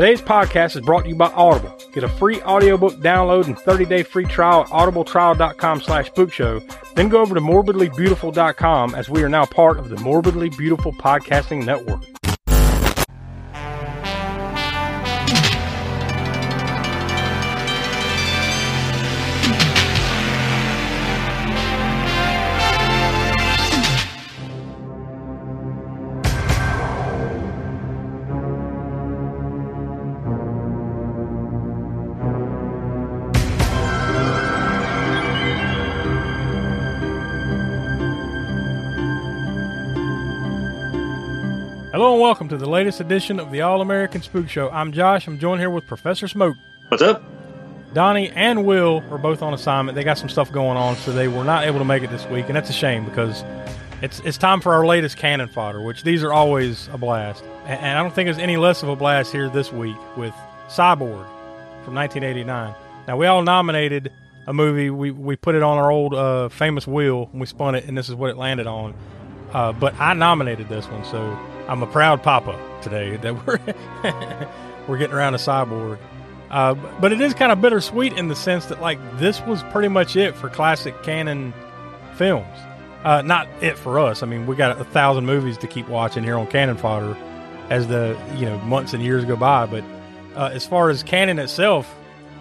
Today's podcast is brought to you by Audible. Get a free audiobook download and 30-day free trial at audibletrial.com slash spookshow. Then go over to morbidlybeautiful.com as we are now part of the Morbidly Beautiful Podcasting Network. Welcome to the latest edition of the All American Spook Show. I'm Josh. I'm joined here with Professor Smoak. What's up? Donnie and Will are both on assignment. They got some stuff going on, so they were not able to make it this week, and that's a shame because it's it's time for our latest cannon fodder, which these are always a blast. And, and I don't think it's any less of a blast here this week with Cyborg from 1989. Now we all nominated a movie. We we put it on our old uh, famous wheel and we spun it, and this is what it landed on. Uh, but I nominated this one, so I'm a proud papa today that we're we're getting around a cyborg. Uh, but it is kind of bittersweet in the sense that like this was pretty much it for classic Cannon films. Uh, not it for us. I mean, we got a thousand movies to keep watching here on Cannon Fodder as the you know months and years go by. But uh, as far as Cannon itself,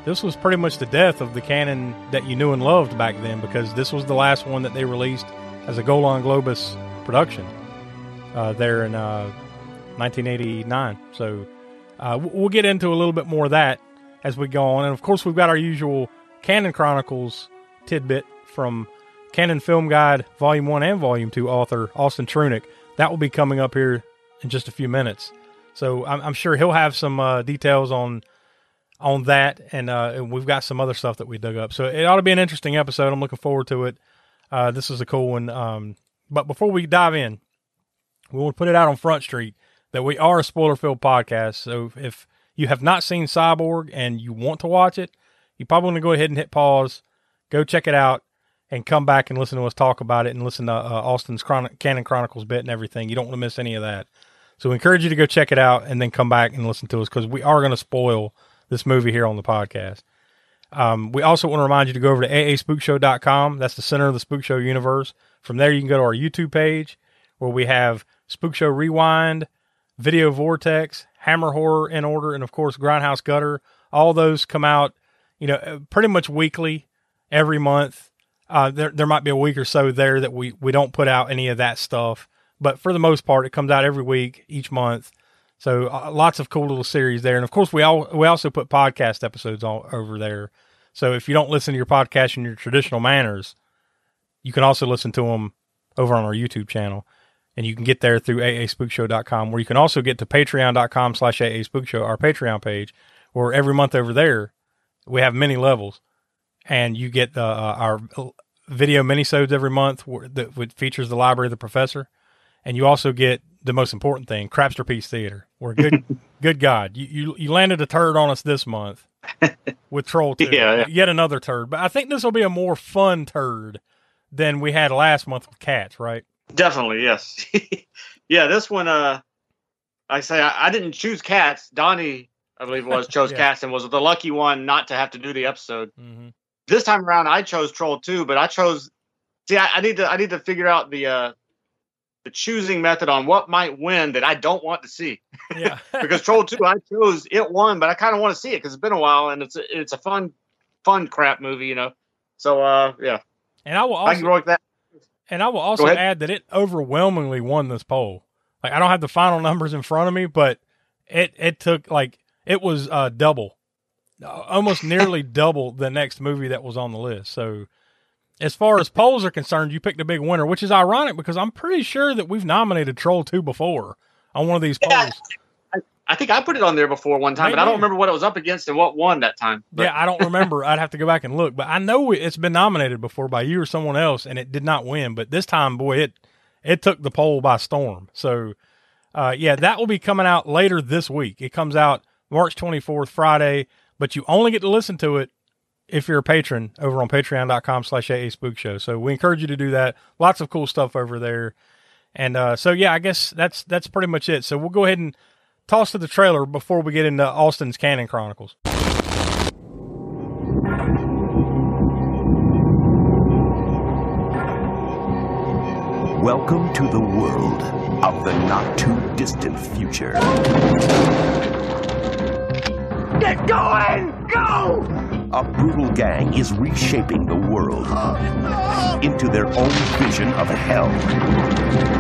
this was pretty much the death of the Cannon that you knew and loved back then because this was the last one that they released as a Golan Globus production uh, there in uh, 1989. So uh, we'll get into a little bit more of that as we go on. And of course, we've got our usual Cannon Chronicles tidbit from Cannon Film Guide Volume 1 and Volume 2 author Austin Trunick. That will be coming up here in just a few minutes. So I'm, I'm sure he'll have some uh, details on on that, and, uh, and we've got some other stuff that we dug up. So it ought to be an interesting episode. I'm looking forward to it. Uh, this is a cool one. Um, but before we dive in, we will put it out on Front Street that we are a spoiler filled podcast. So if you have not seen Cyborg and you want to watch it, you probably want to go ahead and hit pause, go check it out, and come back and listen to us talk about it and listen to uh, Austin's Chron- Cannon Chronicles bit and everything. You don't want to miss any of that. So we encourage you to go check it out and then come back and listen to us because we are going to spoil this movie here on the podcast. Um, we also want to remind you to go over to aaspookshow.com. That's the center of the Spook Show universe. From there, you can go to our YouTube page where we have Spook Show Rewind, Video Vortex, Hammer Horror in Order, and of course Grindhouse Gutter. All those come out, you know, uh, pretty much weekly, every month. Uh, there there might be a week or so there that we we don't put out any of that stuff, but for the most part, it comes out every week, each month. So uh, lots of cool little series there, and of course we all we also put podcast episodes all over there. So if you don't listen to your podcast in your traditional manners, you can also listen to them over on our YouTube channel and you can get there through aaspookshow.com where you can also get to patreon.com slash aaspookshow our patreon page where every month over there we have many levels and you get uh, our video minisodes every month that features the library of the professor and you also get the most important thing crapster piece theater where good good god you, you, you landed a turd on us this month with troll 2 Yeah, yeah. yet another turd but i think this will be a more fun turd than we had last month with cats right Definitely, yes. yeah, this one, uh, I say I, I, didn't choose cats. Donnie, I believe it was, chose Yeah. cats and was the lucky one not to have to do the episode. mm-hmm. This time around, I chose Troll too, but I chose. See, I, I need to I need to figure out the uh, the choosing method on what might win that I don't want to see yeah because Troll two I chose it won, but I kind of want to see it because it's been a while and it's a, it's a fun fun crap movie, you know. So uh, yeah, and i will I can also go with that. And I will also add that it overwhelmingly won this poll. Like I don't have the final numbers in front of me, but it it took like it was uh double, uh, almost nearly double the next movie that was on the list. So as far as polls are concerned, you picked a big winner, which is ironic because I'm pretty sure that we've nominated Troll 2 before on one of these polls. Yeah. I think I put it on there before one time, but I don't remember what it was up against and what won that time. But yeah, I don't remember. I'd have to go back and look, but I know it's been nominated before by you or someone else, and it did not win. But this time, boy, it it took the poll by storm. So, uh, yeah, that will be coming out later this week. It comes out March 24th, Friday, but you only get to listen to it if you're a patron over on patreon.com slash AA Spook Show. So we encourage you to do that. Lots of cool stuff over there. And uh, so, yeah, I guess that's that's pretty much it. So we'll go ahead and toss to the trailer before we get into Austin's Cannon Chronicles. Welcome to the world of the not too distant future. Get going! Go! A brutal gang is reshaping the world into their own vision of hell.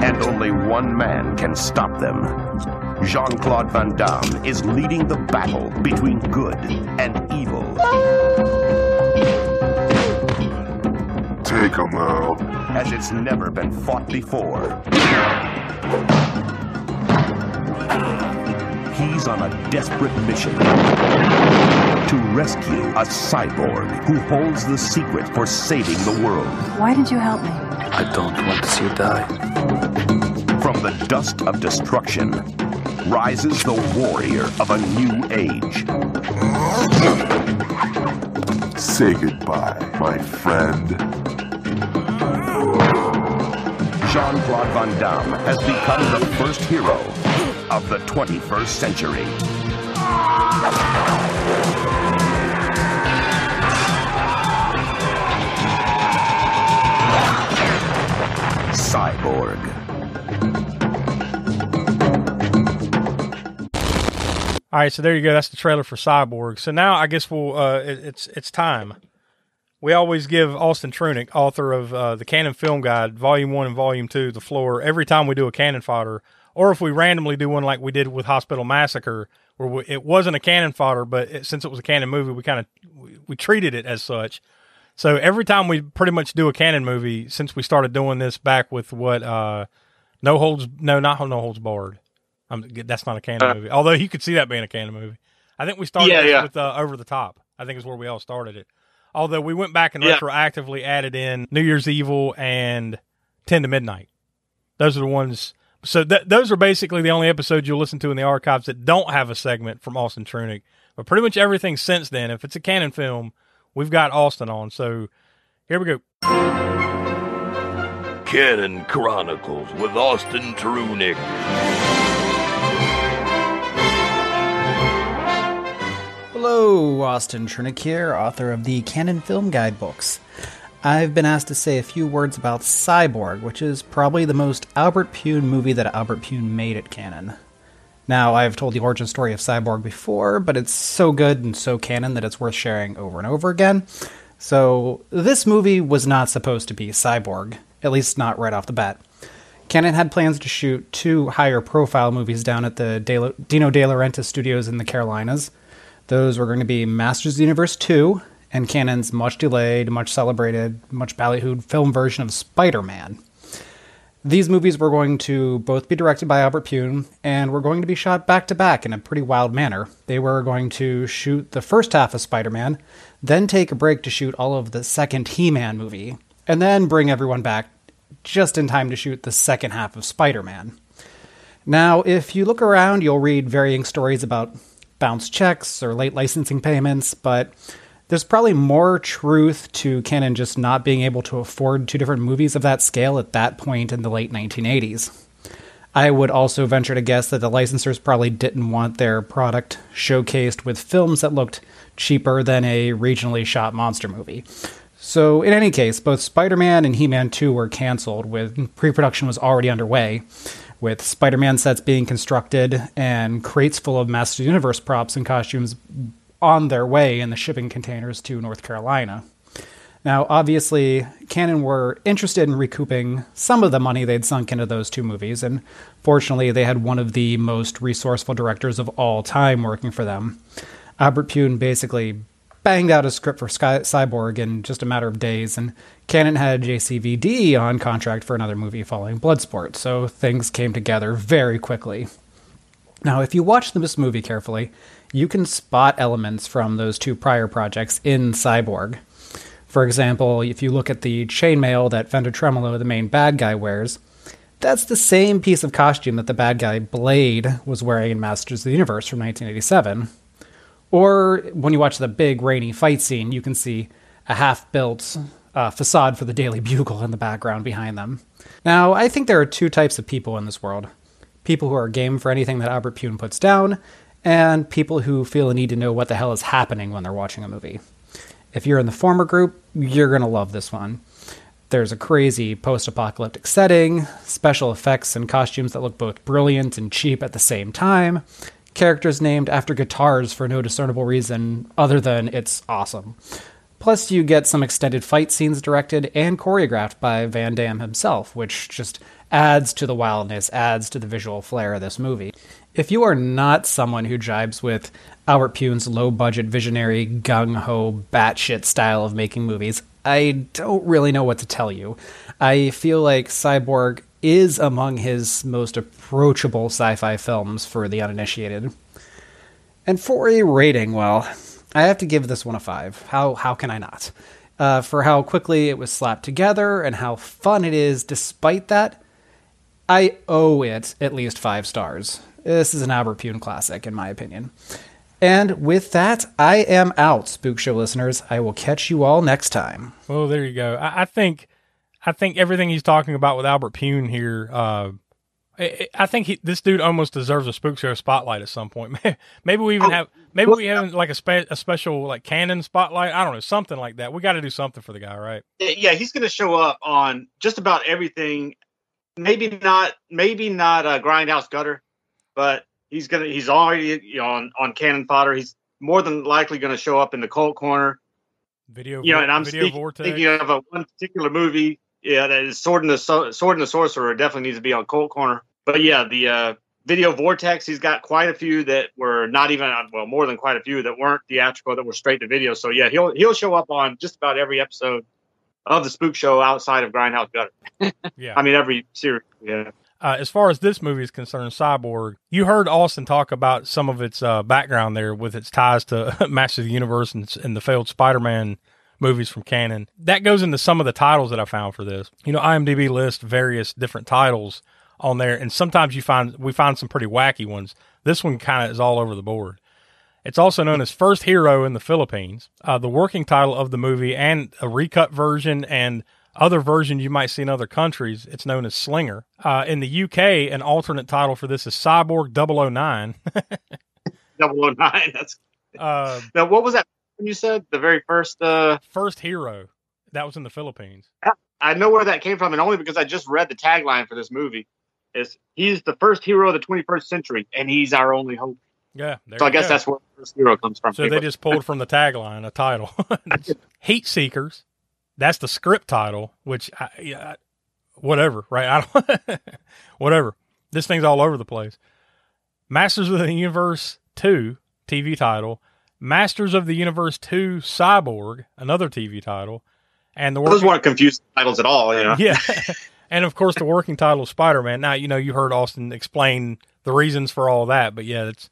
And only one man can stop them. Jean Claude Van Damme is leading the battle between good and evil. Take him out. As it's never been fought before. He's on a desperate mission to rescue a cyborg who holds the secret for saving the world. Why did you help me? I don't want to see you die. From the dust of destruction rises the warrior of a new age. Say goodbye, my friend. Jean Claude Van Damme has become the first hero of the 21st century. Cyborg. All right, so there you go. That's the trailer for Cyborg. So now I guess we'll. Uh, it, it's it's time. We always give Austin Trunick, author of uh, the Cannon Film Guide, Volume One and Volume Two, the floor every time we do a Cannon fodder, or if we randomly do one like we did with Hospital Massacre, where we, it wasn't a Cannon fodder, but it, since it was a Cannon movie, we kind of we, we treated it as such. So every time we pretty much do a Cannon movie, since we started doing this back with what uh, No Holds, no, not No Holds Barred. Um, that's not a Cannon Uh, movie. Although you could see that being a Cannon movie. I think we started Yeah, yeah. with uh, Over the Top. I think is where we all started it. Although we went back and Yeah. retroactively added in New Year's Evil and Ten to Midnight. Those are the ones. So th- those are basically the only episodes you'll listen to in the archives that don't have a segment from Austin Trunick. But pretty much everything since then, if it's a Cannon film, we've got Austin on. So here we go. Cannon Chronicles with Austin Trunick. Hello, Austin Trunick here, author of the Cannon Film Guide books. I've been asked to say a few words about Cyborg, which is probably the most Albert Pyun movie that Albert Pyun made at Cannon. Now, I've told the origin story of Cyborg before, but it's so good and so Cannon that it's worth sharing over and over again. So, this movie was not supposed to be Cyborg, at least not right off the bat. Cannon had plans to shoot two higher profile movies down at the De La- Dino De Laurentiis studios in the Carolinas. Those were going to be Masters of the Universe 2 and Cannon's much delayed, much celebrated, much ballyhooed film version of Spider Man. These movies were going to both be directed by Albert Pyun and were going to be shot back to back in a pretty wild manner. They were going to shoot the first half of Spider Man, then take a break to shoot all of the second He Man movie, and then bring everyone back just in time to shoot the second half of Spider Man. Now, if you look around, you'll read varying stories about bounced checks or late licensing payments, but there's probably more truth to Cannon just not being able to afford two different movies of that scale at that point in the late 1980s. I would also venture to guess that the licensors probably didn't want their product showcased with films that looked cheaper than a regionally shot monster movie. So, in any case, both Spider Man and He Man 2 were canceled, when pre production was already underway, with Spider Man sets being constructed and crates full of Masters of Universe props and costumes on their way in the shipping containers to North Carolina. Now, obviously, Cannon were interested in recouping some of the money they'd sunk into those two movies, and fortunately, they had one of the most resourceful directors of all time working for them. Albert Pyun basically banged out a script for Sky- Cyborg in just a matter of days, and Cannon had JCVD on contract for another movie following Bloodsport, so things came together very quickly. Now, if you watch this movie carefully, you can spot elements from those two prior projects in Cyborg. For example, if you look at the chainmail that Fender Tremolo, the main bad guy, wears, that's the same piece of costume that the bad guy Blade was wearing in Masters of the Universe from 1987. Or when you watch the big rainy fight scene, you can see a half built uh, facade for the Daily Bugle in the background behind them. Now, I think there are two types of people in this world people who are game for anything that Albert Pyun puts down, and people who feel a need to know what the hell is happening when they're watching a movie. If you're in the former group, you're going to love this one. There's a crazy post apocalyptic setting, special effects and costumes that look both brilliant and cheap at the same time, characters named after guitars for no discernible reason other than it's awesome. Plus, you get some extended fight scenes directed and choreographed by Van Damme himself, which just adds to the wildness, adds to the visual flair of this movie. If you are not someone who jibes with Albert Pyun's low budget, visionary, gung ho, batshit style of making movies, I don't really know what to tell you. I feel like Cyborg is among his most approachable sci fi films for the uninitiated. And for a rating, well, I have to give this one a five. How how can I not? Uh, for how quickly it was slapped together and how fun it is, despite that, I owe it at least five stars. This is an Albert classic, in my opinion. And with that, I am out, Spook Show listeners. I will catch you all next time. Well, there you go. I, I think, I think everything he's talking about with Albert Pyun here. Uh, I, I think he, this dude almost deserves a Spook Show spotlight at some point. maybe we even Oh, have, maybe well, we have like a, spe- a special like Cannon spotlight. I don't know, something like that. We got to do something for the guy, right? yeah, he's going to show up on just about everything. Maybe not, maybe not a Grindhouse Gutter, but he's gonna. He's already you know, on on Cannon Fodder. He's more than likely going to show up in the Cult Corner. Video, You know, and I'm video speak, vortex. thinking of a one particular movie. Yeah, that is Sword and the Sword and the Sorcerer. Definitely needs to be on Cult Corner. But yeah, the uh, Video Vortex. He's got quite a few that were not even well, more than quite a few that weren't theatrical that were straight to video. So yeah, he'll he'll show up on just about every episode of the Spook Show outside of Grindhouse Gutter. yeah. I mean, every series. Yeah. uh, as far as this movie is concerned, Cyborg, you heard Austin talk about some of its uh, background there with its ties to Masters of the Universe and, and the failed Spider-Man movies from Cannon. That goes into some of the titles that I found for this. You know, IMDb lists various different titles on there, and sometimes you find we find some pretty wacky ones. This one kind of is all over the board. It's also known as First Hero in the Philippines. Uh, the working title of the movie and a recut version and other versions you might see in other countries, it's known as Slinger. Uh, in the UK, an alternate title for this is Cyborg 009. 009. That's uh, now. What was that you said? The very first. uh First Hero. That was in the Philippines. I know where that came from, and only because I just read the tagline for this movie. Is he's the first hero of the 21st century, and he's our only hope. Yeah. So I guess go. that's where first hero comes from. So they just pulled from the tagline a title. Heat Seekers. That's the script title, which I, yeah, whatever, right? I don't, whatever. This thing's all over the place. Masters of the Universe 2 TV title, Masters of the Universe 2 Cyborg, another TV title, and the those working, weren't confused titles at all. You know. yeah, and of course the working title of Spider Man. Now you know you heard Austin explain the reasons for all that, but yeah, that's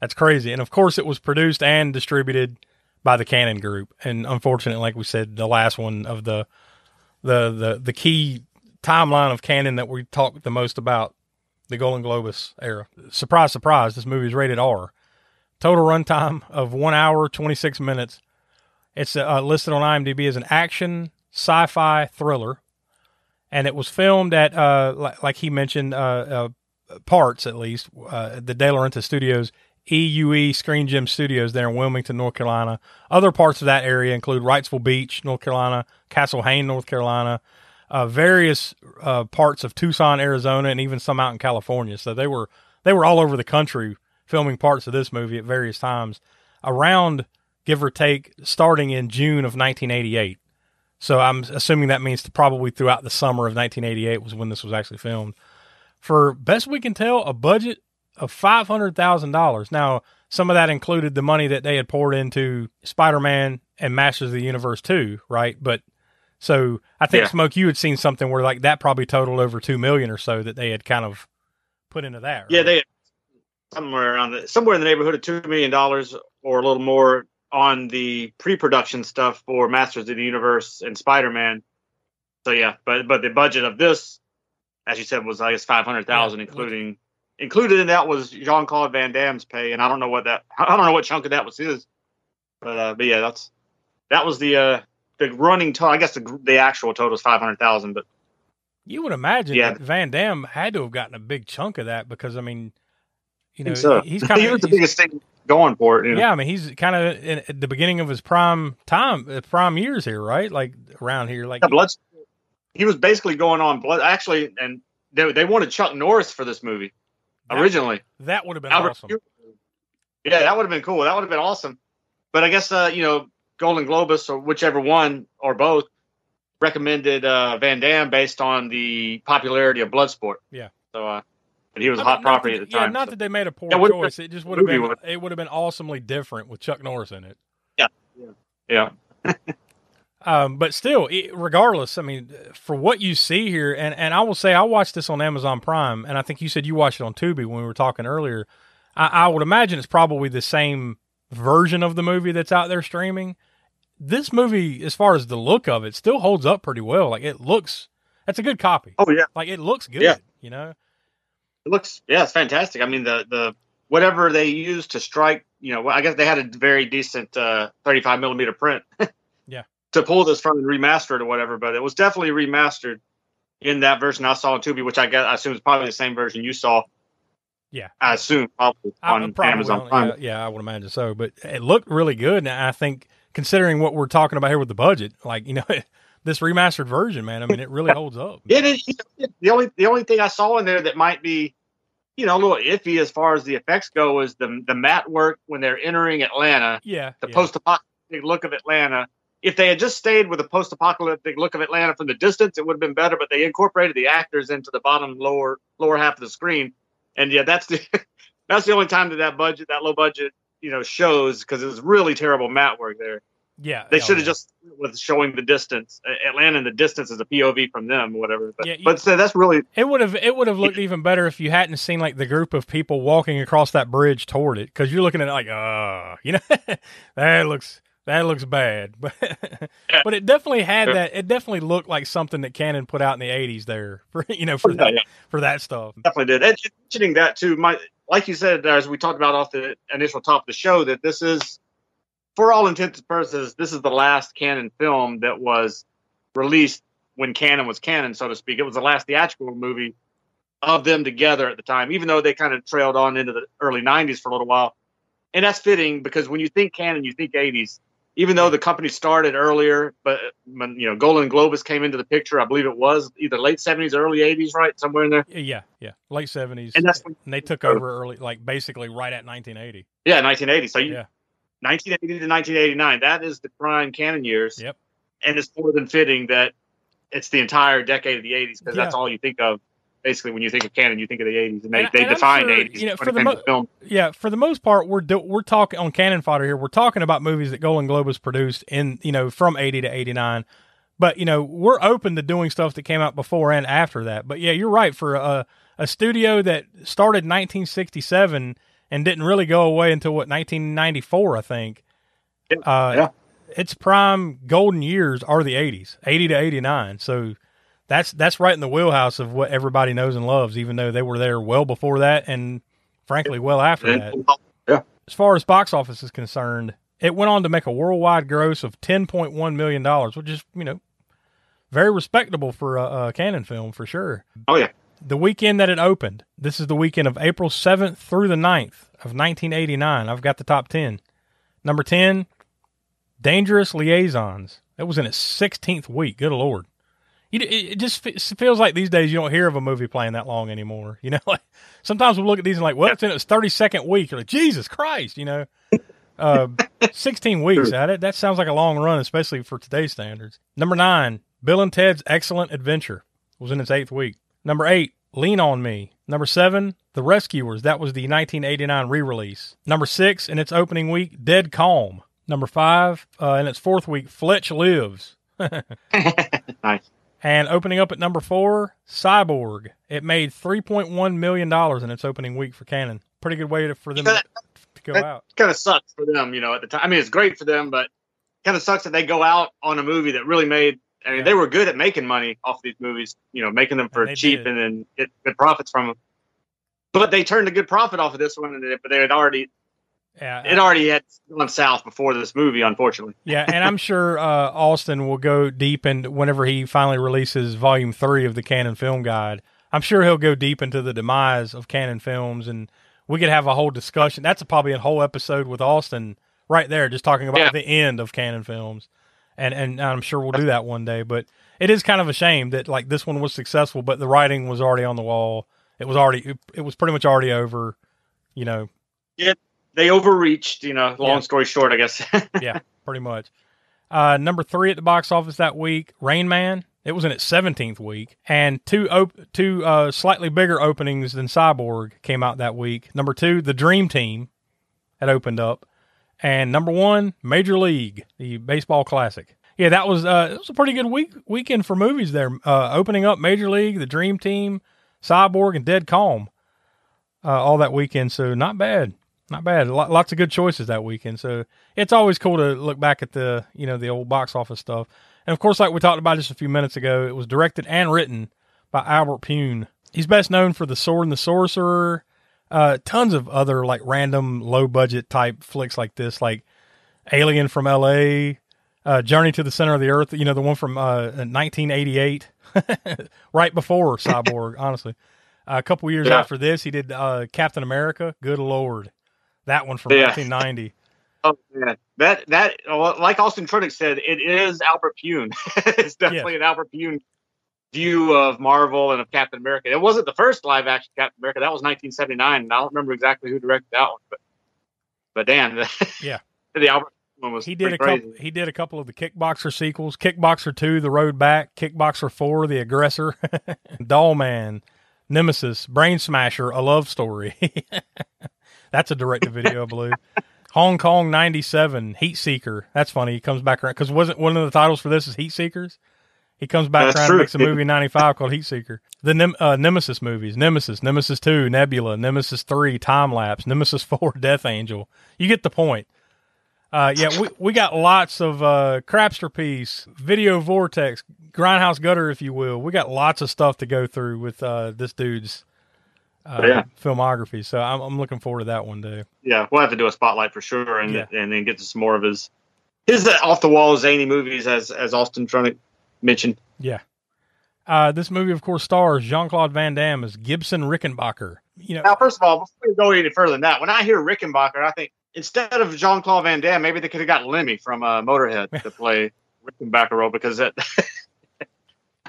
that's crazy. And of course it was produced and distributed by the Cannon Group. And unfortunately, like we said, the last one of the the the the key timeline of Cannon that we talked the most about, the Golan Globus era. Surprise, surprise! This movie is rated R. Total runtime of one hour twenty six minutes. It's uh, listed on IMDb as an action sci-fi thriller, and it was filmed at uh, like, like he mentioned, uh, uh, parts at least, uh, the De Laurentiis Studios, EUE Screen Gem Studios there in Wilmington, North Carolina. Other parts of that area include Wrightsville Beach, North Carolina, Castle Hayne, North Carolina, uh, various uh, parts of Tucson, Arizona, and even some out in California. So they were they were all over the country filming parts of this movie at various times around give or take starting in June of 1988. So I'm assuming that means probably throughout the summer of 1988 was when this was actually filmed. For best we can tell, a budget of five hundred thousand dollars. Now, some of that included the money that they had poured into Spider-Man and Masters of the Universe 2, right? But so I think Yeah. Smoak, you had seen something where like that probably totaled over two million or so that they had kind of put into that. Yeah, right? they somewhere around the, somewhere in the neighborhood of two million dollars or a little more on the pre-production stuff for Masters of the Universe and Spider-Man. So yeah, but but the budget of this, as you said, was I guess five hundred thousand, Yeah. including included in that was Jean Claude Van Damme's pay, and I don't know what that I don't know what chunk of that was his, but uh, but yeah, that's that was the uh the running total. I guess the the actual total is five hundred thousand, but You would imagine Yeah. that Van Damme had to have gotten a big chunk of that because I mean, you know, so. he's kind he of was the biggest thing going for it. You know? yeah. I mean, he's kind of at the beginning of his prime time, uh, prime years here, right? Like around here, like Yeah, blood. He was basically going on blood. Actually, and they, they wanted Chuck Norris for this movie That- originally. that would have been Albert awesome. Yeah, that would have been cool. That would have been awesome. But I guess uh, you know, Golan Globus or whichever one or both recommended uh, Van Damme based on the popularity of Bloodsport. Yeah. So, uh, but he was I a hot property that- at the time. Yeah, not so- that they made a poor Yeah, choice. It just would have been it would have been awesomely different with Chuck Norris in it. Yeah. Yeah. Um, but still, it, regardless, I mean, for what you see here, and, and I will say, I watched this on Amazon Prime, and I think you said you watched it on Tubi when we were talking earlier. I, I would imagine it's probably the same version of the movie that's out there streaming. This movie, as far as the look of it, still holds up pretty well. Like it looks, that's a good copy. Oh yeah. Like it looks good. Yeah. You know. It looks yeah, it's fantastic. I mean the the whatever they used to strike, you know, I guess they had a very decent uh, 35 millimeter print. Yeah. To pull this from and remaster it or whatever, but it was definitely remastered in that version I saw on Tubi, which I guess I assume is probably the same version you saw. Yeah. I assume probably I- on probably Amazon Prime. Yeah, yeah, I would imagine so. But it looked really good, and I think considering what we're talking about here with the budget, like you know, this remastered version, man, I mean, it really holds up. It is the only the only thing I saw in there that might be, you know, a little iffy as far as the effects go is the the matte work when they're entering Atlanta. Yeah, the yeah. post-apocalyptic look of Atlanta. If they had just stayed with the post-apocalyptic look of Atlanta from the distance, it would have been better. But they incorporated the actors into the bottom lower lower half of the screen, and yeah, that's the that's the only time that that budget that low budget you know shows because it was really terrible matte work there. Yeah, They oh, should have just with showing the distance, Atlanta and the distance as a POV from them, whatever. But Yeah, you- but so that's really It would have it would have looked even better if you hadn't seen like the group of people walking across that bridge toward it because you're looking at it like, uh, you know, that looks that looks bad, but but it definitely had Yeah. that. It definitely looked like something that Cannon put out in the '80s there for you know for Yeah, that for that stuff. definitely did. And mentioning that too, my like you said, as we talked about off the initial top of the show, that this is, for all intents and purposes, this is the last Cannon film that was released when Cannon was Cannon, so to speak. It was the last theatrical movie of them together at the time, even though they kind of trailed on into the early '90s for a little while. And that's fitting because when you think Cannon, you think '80s. Even though the company started earlier, but you know Golan Globus came into the picture, I believe it was either late '70s, early '80s, right somewhere in there. Yeah, yeah, late '70s, And that's when- and they took over early, like basically right at 1980. Yeah, 1980. So you, Yeah. 1980 to 1989. That is the prime Cannon years. Yep. And it's more than fitting that it's the entire decade of the 80s because that's all you think of. Basically, when you think of Cannon, you think of the 80s, and they, And- they and define sure, 80s. you know, for the mo- film. Yeah, for the most part, we're do- we're talking on Cannon Fodder here. We're talking about movies that Golan Globus produced in you know from eighty to eighty nine, but you know we're open to doing stuff that came out before and after that. But yeah, you're right. For a a studio that started 1967 and didn't really go away until what 1994, I think. Yeah, Uh, yeah. Its prime golden years are the 80s, 80 to 89. So that's that's right in the wheelhouse of what everybody knows and loves, even though they were there well before that and frankly well after that. Yeah. As far as box office is concerned, it went on to make a worldwide gross of $10.1 million, which is, you know, very respectable for a, a Cannon film for sure. Oh, yeah. The weekend that it opened, this is the weekend of April 7th through the 9th of 1989. I've got the top 10. Number 10, Dangerous Liaisons. That was in its 16th week. Good Lord. You, it, just fe- feels like these days you don't hear of a movie playing that long anymore. You know, like sometimes we look at these and like, well, it's in its 32nd week. You're like, Jesus Christ, you know. Uh, 16 weeks at it. That sounds like a long run, especially for today's standards. Number nine, Bill and Ted's Excellent Adventure was in its eighth week. Number eight, Lean on Me. Number seven, The Rescuers. That was the 1989 re release. Number six, in its opening week, Dead Calm. Number five, uh, in its fourth week, Fletch Lives. nice. And opening up at number four, Cyborg. It made $3.1 million in its opening week for Cannon. Pretty good way to, for them to, to go out. kind of sucks for them, you know, at the time. I mean, it's great for them, but kind of sucks that they go out on a movie that really made. I mean, they were good at making money off these movies, you know, making them for And cheap did. and then get good profits from them. But they turned a good profit off of this one, and but they had already Yeah, it already had gone south before this movie, unfortunately. yeah, and I'm sure uh, Austin will go deep and whenever he finally releases Volume Three of the Cannon Film Guide. I'm sure he'll go deep into the demise of Cannon Films, and we could have a whole discussion. That's probably a whole episode with Austin right there, just talking about Yeah. the end of Cannon Films, and and I'm sure we'll do that one day. But it is kind of a shame that like this one was successful, but the writing was already on the wall. It was already it, it was pretty much already over. You know, Yeah, They overreached, you know. Long Yeah. story short, I guess. yeah, pretty much. Uh, number three at the box office that week, Rain Man. It was in its 17th week, and two op- two uh, slightly bigger openings than Cyborg came out that week. Number two, The Dream Team had opened up, and number one, Major League, the baseball classic. Yeah, that was uh, it was a pretty good week weekend for movies there. Uh, opening up Major League, The Dream Team, Cyborg, and Dead Calm uh, all that weekend. So not bad, not bad. Lo- Lots of good choices that weekend. So it's always cool to look back at the you know the old box office stuff. And of course, like we talked about just a few minutes ago, it was directed and written by Albert Pyun. He's best known for The Sword and the Sorcerer, uh, tons of other like random low budget type flicks like this, like Alien from L.A., uh, Journey to the Center of the Earth. You know the one from uh, 1988, right before Cyborg. honestly, a couple years Yeah. after this, he did uh, Captain America. Good lord, that one from Yeah. 1990. oh man, that that like Austin Trunick said, it is Albert Pyun. it's definitely an Albert Pyun view of Marvel and of Captain America. It wasn't the first live action Captain America. That was 1979, and I don't remember exactly who directed that one, but but damn, Yeah. the Albert one was He did a pretty couple. He did a couple of the Kickboxer sequels: Kickboxer Two, The Road Back; Kickboxer Four, The Aggressor; Doll Man, Nemesis, Brain Smasher, A Love Story. That's a direct to video, I believe. Hong Kong '97, Heat Seeker. That's funny. He comes back around because wasn't one of the titles for this is Heat Seekers. He comes back That's around true. and makes a movie in '95 called Heat Seeker. The Nem- uh, Nemesis movies: Nemesis, Nemesis Two, Nebula, Nemesis Three, Time Lapse, Nemesis Four, Death Angel. You get the point. Uh, yeah, we, we got lots of uh, Crapster Piece, Video Vortex, Grindhouse Gutter, if you will. We got lots of stuff to go through with uh, this dude's uh, Yeah. filmography. So I'm, I'm looking forward to that one day. Yeah, we'll have to do a spotlight for sure, and Yeah. and then get to some more of his his off the wall zany movies, as as Austin Trunick mentioned. Yeah. Uh, this movie, of course, stars Jean Claude Van Damme as Gibson Rickenbacker. You know, Now, first of all, before we go any further than that, when I hear Rickenbacker, I think instead of Jean Claude Van Damme, maybe they could have got Lemmy from uh, Motorhead to play Rickenbacker role because that.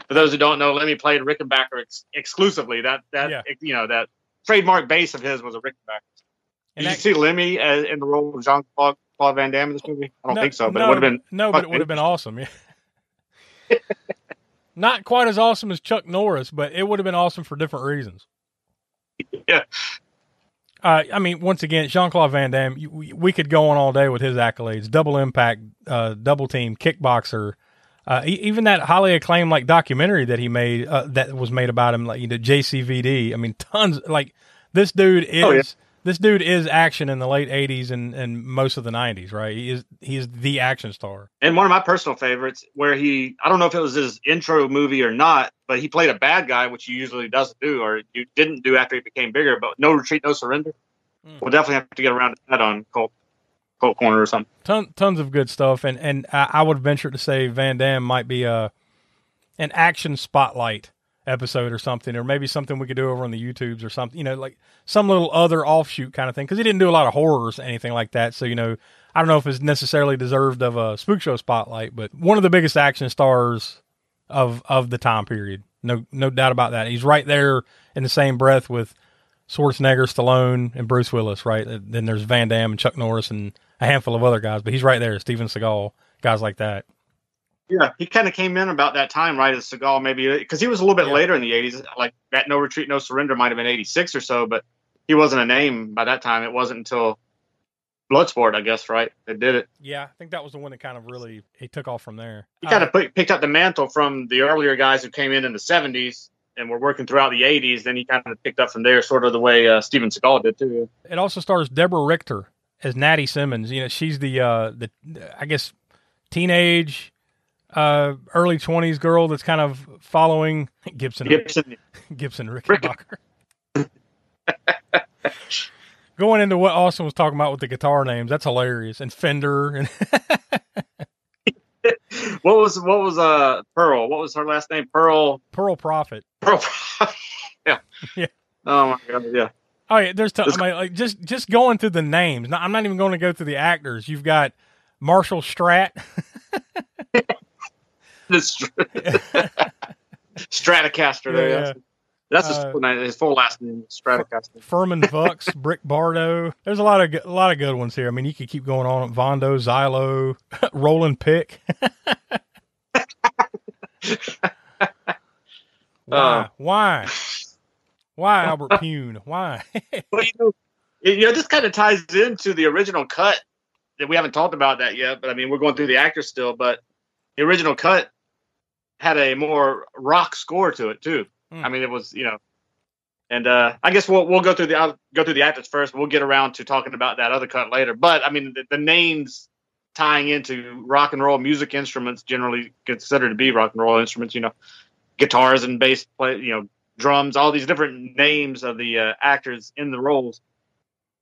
for those who don't know, Lemmy played Rickenbacker ex- exclusively. That that Yeah. you know that trademark bass of his was a Rickenbacker. and Did that- you see Lemmy as, in the role of Jean Claude Claude Van Damme in this movie? I don't no- think so, but no, it would have been. no, but it would have been awesome. Yeah. Not quite as awesome as Chuck Norris, but it would have been awesome for different reasons. Yeah. Uh, I mean, once again, Jean Claude Van Damme, you- we, we could go on all day with his accolades: double impact, uh, double team, kickboxer, uh, even that highly acclaimed like documentary that he made uh, that was made about him, like you know JCVD. I mean, tons. Like this dude is Oh, yeah. This dude is action in the late '80s and, and most of the '90s. Right? He is he is the action star. And one of my personal favorites, where he, I don't know if it was his intro movie or not, but he played a bad guy, which he usually doesn't do, or you didn't do after he became bigger. But No Retreat, No Surrender. Mm. We'll definitely have to get around to that on Cult, Cult Corner or something. Ton, tons of good stuff, and and I, I would venture to say Van Damme might be a an action spotlight episode or something, or maybe something we could do over on the YouTubes or something. You know, like some little other offshoot kind of thing, because he didn't do a lot of horrors, or anything like that. So you know, I don't know if it's necessarily deserved of a spook show spotlight, but one of the biggest action stars of of the time period. No no doubt about that. He's right there in the same breath with Schwarzenegger, Stallone, and Bruce Willis, right? Then there's Van Damme and Chuck Norris and a handful of other guys, but he's right there, Steven Seagal, guys like that. Yeah, he kind of came in about that time, right? As Seagal, maybe because he was a little bit Yeah. later in the '80s. Like that No Retreat, No Surrender might have been '86 or so, but he wasn't a name by that time. It wasn't until Bloodsport, I guess, right? That did it. Yeah, I think that was the one that kind of really he took off from there. He kind Uh, of put, picked up the mantle from the earlier guys who came in in the 70s and were working throughout the 80s. Then he kind of picked up from there, sort of the way uh, Steven Seagal did too. it also stars Deborah Richter as Nady Simmons. You know, she's the uh the I guess teenage uh early 20s girl that's kind of following Gibson Gibson, Gibson Rickenbacker. going into what Austin was talking about with the guitar names, that's hilarious. And Fender and what was what was uh Pearl? What was her last name? Pearl. Pearl Prophet. Pearl. yeah. Yeah. Oh my god. Yeah. Oh yeah, there's t- I mean, like just just going through the names. Now, I'm not even going to go through the actors. You've got Marshall Strat. The Str- Stratocaster. There. Yeah. That's, that's his, Uh, full his full last name. Stratocaster. Furman Vux, Brick Bardo. There's a lot of good- a lot of good ones here. I mean, you could keep going on. Vondo, Xylo, Roland Pick. Why? Uh. Why? Why Albert Pyun? Why? Well, you know, you know, this kind of ties into the original cut that we haven't talked about that yet. But I mean, we're going through the actors still. But the original cut had a more rock score to it too. Hmm. I mean, it was you know, and uh, I guess we'll we'll go through the I'll go through the actors first. We'll get around to talking about that other cut later. But I mean, the, the names tying into rock and roll music instruments generally considered to be rock and roll instruments. You know, guitars and bass play. You know, drums. All these different names of the uh, actors in the roles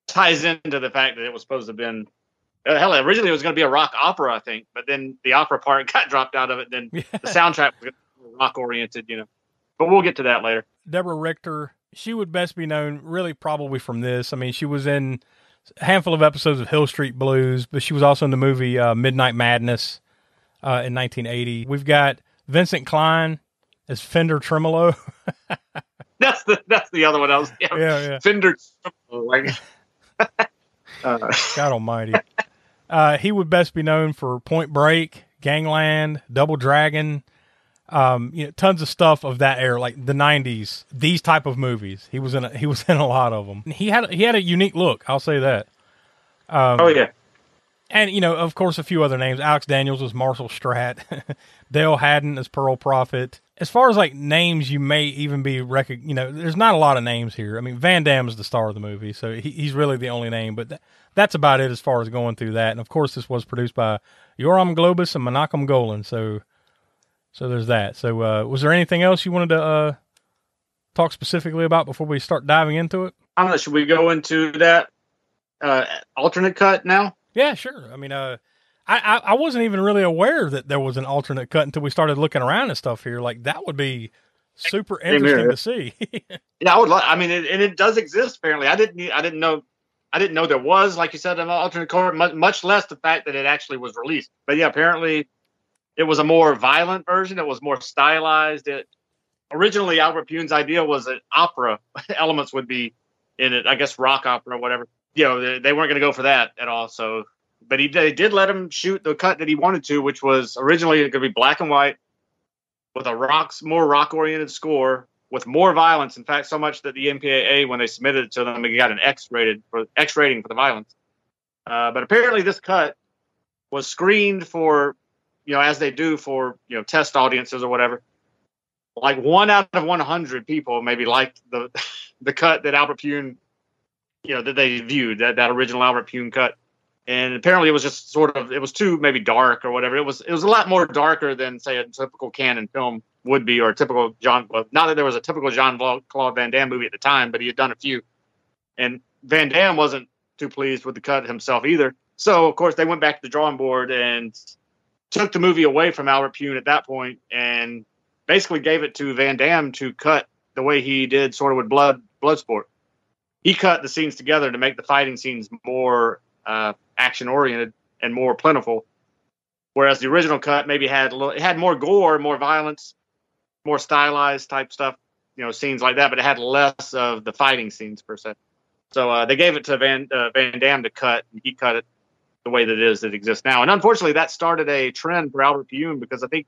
ties into the fact that it was supposed to have been. Uh, hell, originally it was going to be a rock opera, I think, but then the opera part got dropped out of it. Then the soundtrack was rock oriented, you know. But we'll get to that later. Deborah Richter. She would best be known, really, probably from this. I mean, she was in a handful of episodes of Hill Street Blues, but she was also in the movie uh, Midnight Madness uh, in 1980. We've got Vincent Klyn as Fender Tremolo. That's the that's the other one. I was yeah, Yeah, yeah. Fender. Like, uh, God Almighty. Uh, he would best be known for Point Break, Gangland, Double Dragon, um, you know, tons of stuff of that era, like the '90s. These type of movies. He was in. A, he was in a lot of them. He had he had a unique look. I'll say that. Um, oh yeah, and you know, of course, a few other names. Alex Daniels was Marshall Strat. Dale Haddon as Pearl Prophet. As far as like names, you may even be rec- You know, there's not a lot of names here. I mean, Van Damme is the star of the movie, so he, he's really the only name. But th- that's about it as far as going through that. And of course, this was produced by Yoram Globus and Menachem Golan. So, so there's that. So, uh, was there anything else you wanted to uh, talk specifically about before we start diving into it? I don't know. Should we go into that uh, alternate cut now? Yeah, sure. I mean, uh, I, I I wasn't even really aware that there was an alternate cut until we started looking around and stuff here. Like that would be super interesting to see. Yeah, I would. Like, I mean, it, and it does exist. Apparently, I didn't. I didn't know. I didn't know there was, like you said, an alternate cover. Much, less the fact that it actually was released. But yeah, apparently, it was a more violent version. It was more stylized. It originally Albert Pyun's idea was that opera elements would be in it. I guess rock opera or whatever. You know, they, they weren't going to go for that at all. So, but he they did let him shoot the cut that he wanted to, which was originally going to be black and white with a rocks more rock oriented score with more violence. In fact, so much that the MPAA, when they submitted it to them, it got an X rated for X rating for the violence. Uh, but apparently, this cut was screened for, you know, as they do for you know test audiences or whatever. Like one out of 100 people maybe liked the the cut that Albert Pyun, you know, that they viewed that that original Albert Pyun cut. And apparently, it was just sort of it was too maybe dark or whatever. It was it was a lot more darker than say a typical Cannon film would be or a typical John. Not that there was a typical John Claude Van Damme movie at the time, but he had done a few. And Van Damme wasn't too pleased with the cut himself either. So of course they went back to the drawing board and took the movie away from Albert Pyun at that point and basically gave it to Van Damme to cut the way he did sort of with Blood Bloodsport. He cut the scenes together to make the fighting scenes more uh, action oriented and more plentiful. Whereas the original cut maybe had a little, it had more gore, more violence, more stylized type stuff, you know, scenes like that, but it had less of the fighting scenes per se. So uh, they gave it to Van uh, Van Damme to cut, and he cut it the way that it is that exists now. And unfortunately, that started a trend for Albert Pyun because I think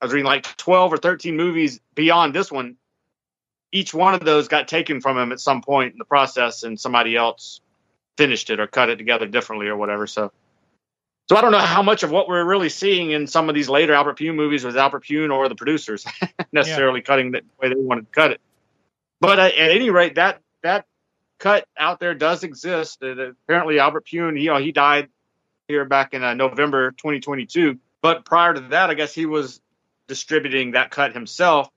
I was reading like 12 or 13 movies beyond this one. Each one of those got taken from him at some point in the process, and somebody else finished it or cut it together differently or whatever. So, so I don't know how much of what we're really seeing in some of these later Albert Pyun movies was Albert Pyun or the producers necessarily cutting it the way they wanted to cut it. But uh, at any rate, that that cut out there does exist. Uh, apparently, Albert Pyun, you know, he died here back in uh, November 2022. But prior to that, I guess he was distributing that cut himself.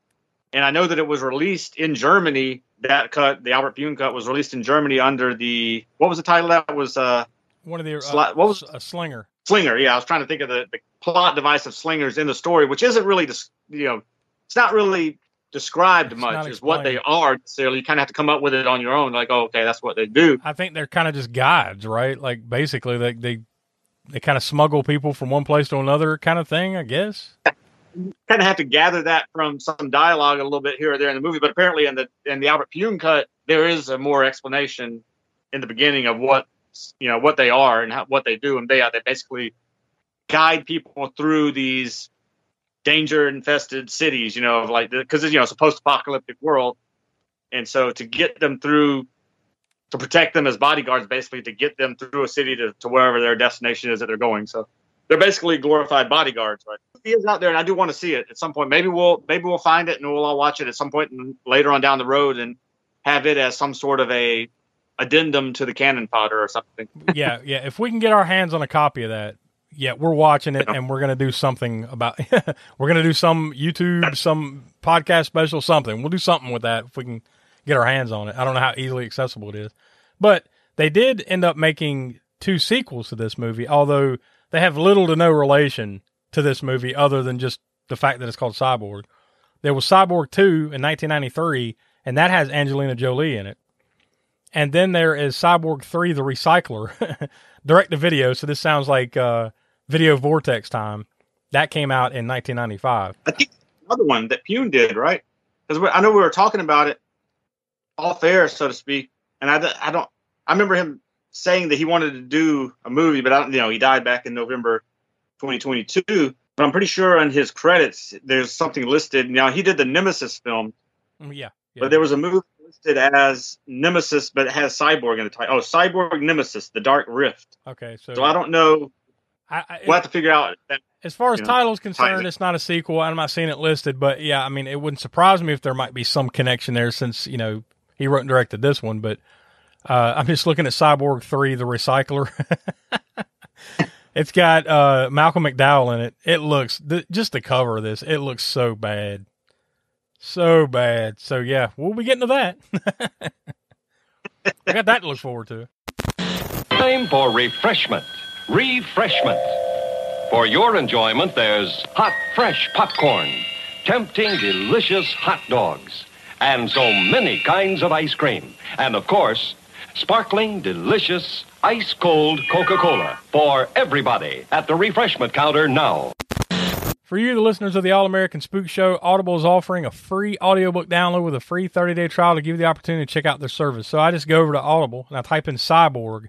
And I know that it was released in Germany that cut, the Albert Pyun cut, was released in Germany under the what was the title? That was uh, One of the uh, Sli- what was- a slinger? Slinger. Yeah, I was trying to think of the, the plot device of slingers in the story, which isn't really, dis- you know, it's not really described It's much as what they are necessarily. You kind of have to come up with it on your own. Like, oh, okay, that's what they do. I think they're kind of just guides, right? Like basically, they they they kind of smuggle people from one place to another, kind of thing. I guess. kind of have to gather that from some dialogue a little bit here or there in the movie. But apparently, in the in the Albert Pyun cut, there is a more explanation in the beginning of what you know what they are and how, what they do, and they are they basically guide people through these danger infested cities. You know, of like because you know it's a post apocalyptic world, and so to get them through. To protect them as bodyguards, basically, to get them through a city to, to wherever their destination is that they're going. So, they're basically glorified bodyguards, right? He is out there, and I do want to see it at some point. Maybe we'll maybe we'll find it and we'll all watch it at some point and later on down the road and have it as some sort of a addendum to the cannon fodder or something. yeah, yeah. If we can get our hands on a copy of that, yeah, we're watching it and we're gonna do something about. we're gonna do some YouTube, some podcast special, something. We'll do something with that if we can get our hands on it. I don't know how easily accessible it is, but they did end up making two sequels to this movie, although they have little to no relation to this movie other than just the fact that it's called Cyborg. There was Cyborg 2 in 1993, and that has Angelina Jolie in it. And then there is Cyborg 3 The Recycler, direct to video. So this sounds like uh, Video Vortex time. That came out in 1995. I think another one that Pyun did, right? Because I know we were talking about it off air, so to speak, and I, I don't. I remember him saying that he wanted to do a movie, but I don't. You know, he died back in November 2022. But I'm pretty sure on his credits there's something listed. Now he did the Nemesis film, Mm, Yeah. yeah. but there was a movie listed as Nemesis, but it has Cyborg in the title. Oh, Cyborg Nemesis: The Dark Rift. okay. So, So I don't know. I, I, We'll have to figure out. That. as far as you know, title's concerned, it's not a sequel. I'm not seeing it listed, but yeah, I mean, it wouldn't surprise me if there might be some connection there since, you know, he wrote and directed this one. But uh, I'm just looking at Cyborg 3, The Recycler. it's got uh, Malcolm McDowell in it. It looks, th- just the cover of this, it looks so bad. So bad. So yeah, we'll be getting to that. I got that to look forward to. Time for refreshment. Refreshment. For your enjoyment, there's hot, fresh popcorn, tempting, delicious hot dogs, and so many kinds of ice cream. And of course, sparkling, delicious, ice cold Coca Cola for everybody at the refreshment counter now. For you, the listeners of the All American Spook Show, Audible is offering a free audiobook download with a free 30 day trial to give you the opportunity to check out their service. So I just go over to Audible and I type in Cyborg.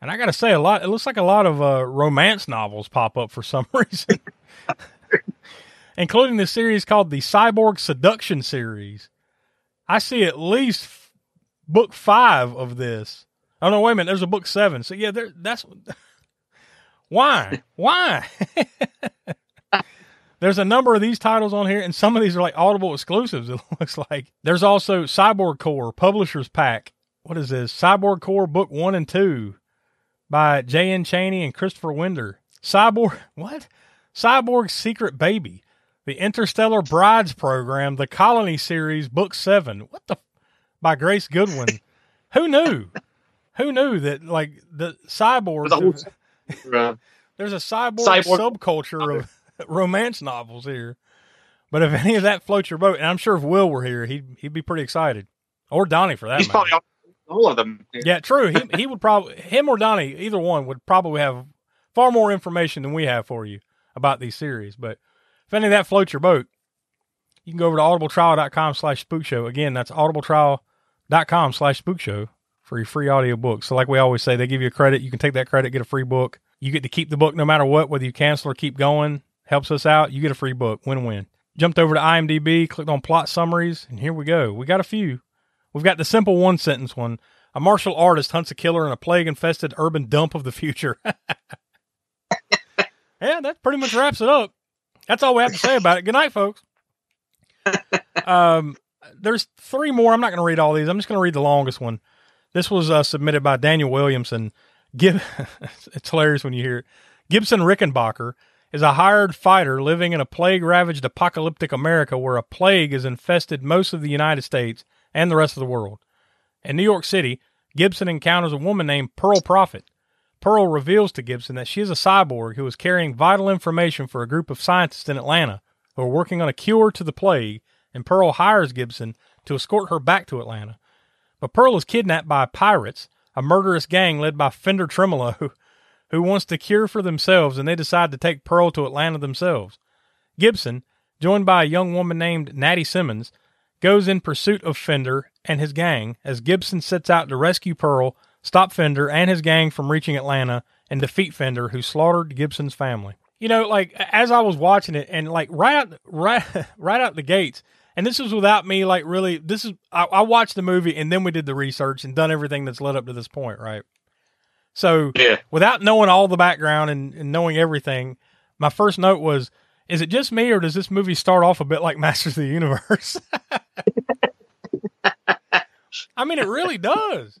And I got to say, a lot, it looks like a lot of uh, romance novels pop up for some reason, including the series called the Cyborg Seduction series. I see at least book five of this. Oh, no, wait a minute. There's a book seven. So, yeah, there, that's why? Why? There's a number of these titles on here, and some of these are like Audible exclusives. It looks like there's also Cyborg Core Publishers Pack. What is this? Cyborg Core Book One and Two by J. N. Chaney and Christopher Winder. Cyborg what? Cyborg Secret Baby, the Interstellar Brides Program, the Colony Series, Book Seven. What the? By Grace Goodwin. Who knew? Who knew that like the cyborgs? There's a whole- There's a cyborg, Cyborg- subculture of romance novels here. But if any of that floats your boat, and I'm sure if Will were here, he'd he'd be pretty excited, or Donnie for that he's matter. probably all, of them. Yeah, true. He he would probably him or Donnie, either one would probably have far more information than we have for you about these series. But if any of that floats your boat, you can go over to audibletrial.com slash spook show. Again, that's audibletrial.com slash spook show for your free audio book. So like we always say, they give you a credit. You can take that credit, get a free book. You get to keep the book no matter what, whether you cancel or keep going. Helps us out. You get a free book. Win win. Jumped over to IMDb, clicked on plot summaries, and here we go. We got a few. We've got the simple one sentence one. A martial artist hunts a killer in a plague infested urban dump of the future. yeah, that pretty much wraps it up. That's all we have to say about it. Good night, folks. Um, there's three more. I'm not going to read all these. I'm just going to read the longest one. This was uh, submitted by Daniel Williamson. Gib- it's hilarious when you hear it. Gibson Rickenbacker is a hired fighter living in a plague ravaged apocalyptic America where a plague has infested most of the United States and the rest of the world. In New York City, Gibson encounters a woman named Pearl Prophet. Pearl reveals to Gibson that she is a cyborg who is carrying vital information for a group of scientists in Atlanta who are working on a cure to the plague, and Pearl hires Gibson to escort her back to Atlanta. But Pearl is kidnapped by pirates, a murderous gang led by Fender Tremolo, who wants to cure for themselves, and they decide to take Pearl to Atlanta themselves. Gibson, joined by a young woman named Nady Simmons, goes in pursuit of Fender and his gang as Gibson sets out to rescue Pearl, stop Fender and his gang from reaching Atlanta, and defeat Fender, who slaughtered Gibson's family. You know, like as I was watching it, and like right out, right, right out the gates, and this was without me like really. This is I, I watched the movie and then we did the research and done everything that's led up to this point, right? So Yeah. without knowing all the background and, and knowing everything, my first note was, is it just me or does this movie start off a bit like Masters of the Universe? I mean, it really does.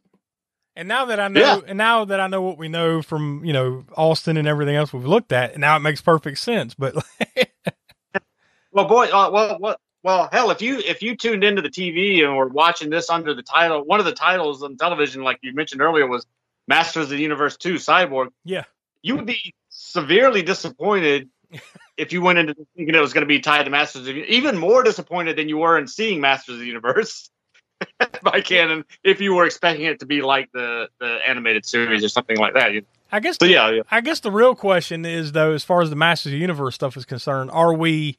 And now that I know, Yeah. and now that I know what we know from you know Austin and everything else we've looked at, now it makes perfect sense. But Well, boy, uh, well, what? Well, hell, if you if you tuned into the TV and were watching this under the title, one of the titles on television, like you mentioned earlier, was Masters of the Universe Two: Cyborg. yeah, You would be severely disappointed if you went into thinking it was going to be tied to Masters of even more disappointed than you were in seeing Masters of the Universe by Cannon if you were expecting it to be like the the animated series or something like that. I guess. So yeah, yeah. I guess the real question is though, as far as the Masters of the Universe stuff is concerned, are we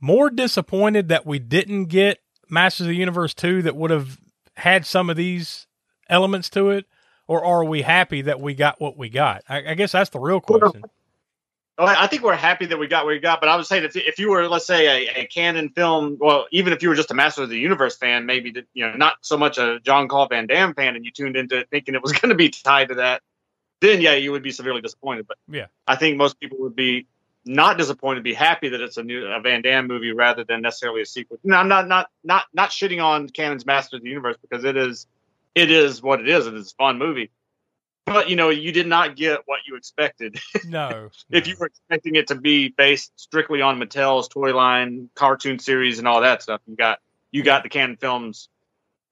more disappointed that we didn't get Masters of the Universe two that would have had some of these elements to it, or are we happy that we got what we got? I, I guess that's the real question. Oh, I I think we're happy that we got what we got, but I was saying if, if you were, let's say, a, a Cannon film, well, even if you were just a Master of the Universe fan, maybe you know not so much a John Claude Van Damme fan, and you tuned into it thinking it was going to be tied to that, then yeah, you would be severely disappointed. But Yeah. I think most people would be not disappointed, be happy that it's a new a Van Damme movie rather than necessarily a sequel. No, I'm not not not not shitting on Cannon's Master of the Universe because it is it is what it is. It is a fun movie. But you know, you did not get what you expected No, if you were expecting it to be based strictly on Mattel's toy line, cartoon series, and all that stuff, you got you got the Cannon Films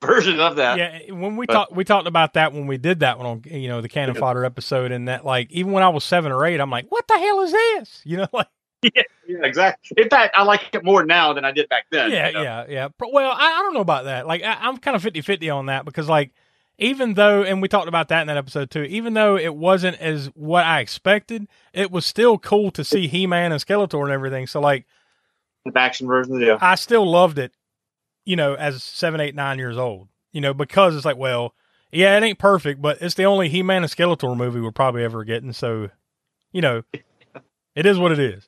version of that. yeah, when we talked, we talked about that when we did that one on you know the Cannon Yeah. Fodder episode, and that like even when I was seven or eight, I'm like, what the hell is this? You know, like yeah, yeah, exactly. In fact, I like it more now than I did back then. yeah, you know? yeah, yeah. But, well, I, I don't know about that. Like, I, I'm kind of 50 50 on that because, like, even though, and we talked about that in that episode too, even though it wasn't as what I expected, it was still cool to see He Man and Skeletor and everything. So, like, The action version, yeah. I still loved it, you know, as seven, eight, nine years old, you know, because it's like, well, yeah, it ain't perfect, but it's the only He Man and Skeletor movie we're probably ever getting. So, you know, it is what it is.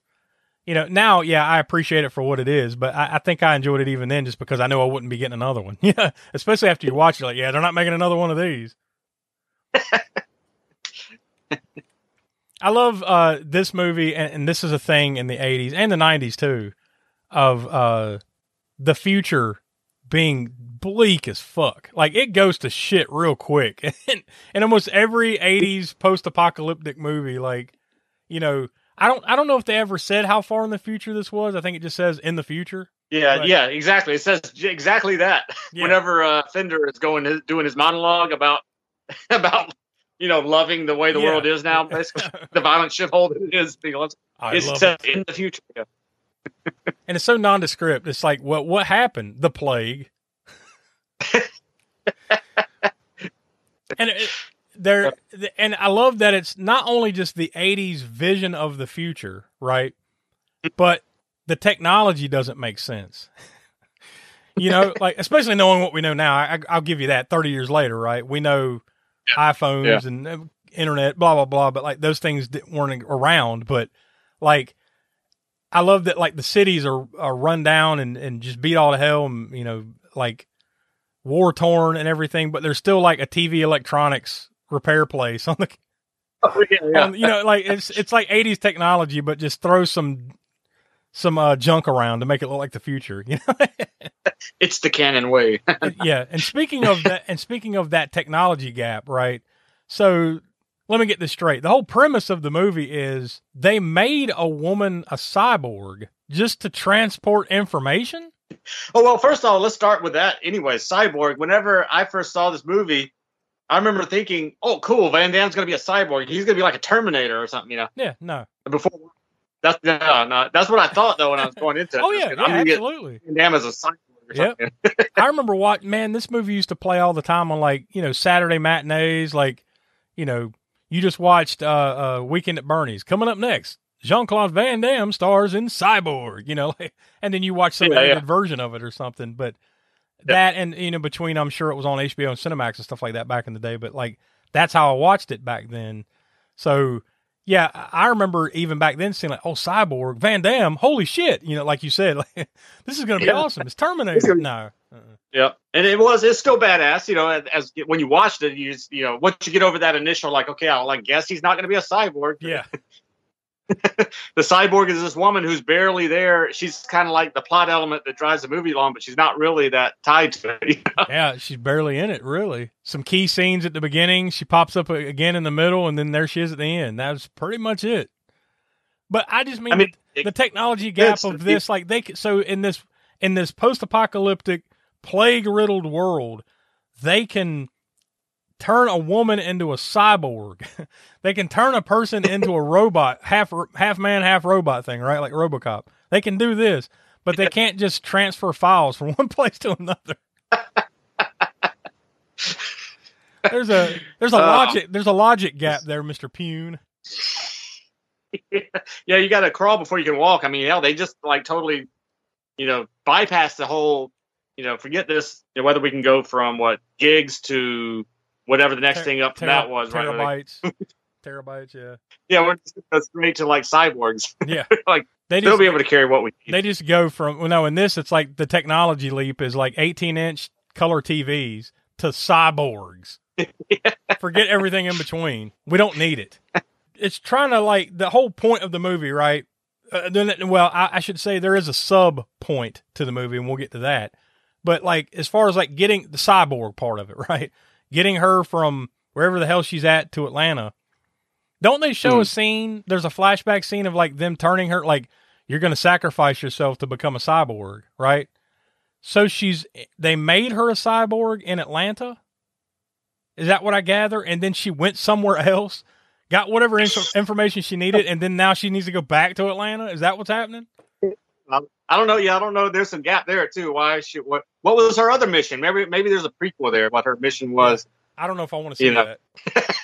You know, now, yeah, I appreciate it for what it is, but I, I think I enjoyed it even then just because I know I wouldn't be getting another one. Yeah. Especially after you watch it, like, yeah, they're not making another one of these. I love uh, this movie, and, and this is a thing in the 80s and the 90s too, of uh, the future being bleak as fuck. Like it goes to shit real quick. And, and almost every 80s post-apocalyptic movie like, you know, I don't I don't know if they ever said how far in the future this was. I think it just says in the future. Yeah, Right. yeah, exactly. It says exactly that. Yeah. Whenever uh, Fender is going his, doing his monologue about about you know loving the way the Yeah. world is now, basically the violent shithole that it is. Know, it's I it's love set it. in the future. Yeah. And it's so nondescript. It's like what what happened? The plague. and it, there and I love that it's not only just the 80s vision of the future, right? But the technology doesn't make sense. you know, like especially knowing what we know now. I, I'll give you that. 30 years later, right? We know iPhones Yeah. and uh, internet, blah blah blah. But like those things weren't around. But like, I love that like the cities are, are run down and and just beat all to hell, and you know, like war torn and everything. But there's still like a TV electronics repair place on the Oh, yeah, on, you know, like it's it's like '80s technology, but just throw some some uh, junk around to make it look like the future. You know, it's the Cannon way. yeah. And speaking of that, and speaking of that technology gap, right? So let me get this straight. The whole premise of the movie is they made a woman a cyborg just to transport information. Oh well, first of all, let's start with that. Anyway, Cyborg. Whenever I first saw this movie, I remember thinking, "Oh, cool, Van Damme's going to be a cyborg. He's going to be like a Terminator or something." You know? Yeah, no. Before that's no, no, that's what I thought though when I was going into it. Oh yeah, I'm yeah absolutely. Van Damme as a cyborg. Something. I remember what man, this movie used to play all the time on like, you know, Saturday matinees, like, you know, you just watched uh uh Weekend at Bernie's. Coming up next, Jean Claude Van Damme stars in Cyborg, you know, and then you watch some Yeah, yeah. edited version of it or something. But that and you know, between I'm sure it was on HBO and Cinemax and stuff like that back in the day, but like that's how I watched it back then. So yeah, I remember even back then seeing like, oh, Cyborg, Van Damme, holy shit, you know, like you said, like, this is gonna be Yeah. awesome. It's Terminator. No. Uh-uh. Yep, and it was it's still badass. You know, as, as when you watched it, you just, you know once you get over that initial like, okay, I'll like guess he's not going to be a cyborg. Yeah. The cyborg is this woman who's barely there. She's kind of like the plot element that drives the movie along, but she's not really that tied to it. you know? Yeah, she's barely in it, really. Some key scenes at the beginning. She pops up again in the middle, and then there she is at the end. That's pretty much it. But I just mean, I mean, the, it- the technology gap of this, like they, could- so in this in this post apocalyptic plague riddled world, they can turn a woman into a cyborg. they can turn a person into a robot, half half man, half robot thing, right? Like RoboCop. They can do this, but they can't just transfer files from one place to another. there's a there's a Uh, logic there's a logic gap there, Mister Pyun. yeah, you got to crawl before you can walk. I mean, hell, they just like totally, you know, bypass the whole. You know, forget this. You know, whether we can go from what gigs to whatever the next Ter- thing up tera- that was. Right? Terabytes, terabytes. Yeah, yeah, we're just straight to like cyborgs. yeah. like They they'll be able to carry what we need. they just go from well, no. In this, it's like the technology leap is like 18 inch color TVs to cyborgs. Forget everything in between. We don't need it. It's trying to like the whole point of the movie, right? Uh, then, well, I, I should say there is a sub point to the movie, and we'll get to that. But like, as far as like getting the cyborg part of it, right? Getting her from wherever the hell she's at to Atlanta. Don't they show Hmm. a scene? There's a flashback scene of like them turning her, like you're going to sacrifice yourself to become a cyborg, right? So she's they made her a cyborg in Atlanta. Is that what I gather? And then she went somewhere else, got whatever inf- information she needed, and then now she needs to go back to Atlanta. Is that what's happening? I don't know. Yeah, I don't know. There's some gap there too. Why she? What? What was her other mission? Maybe maybe there's a prequel there. What her mission was. I don't know if I want to see You know. that.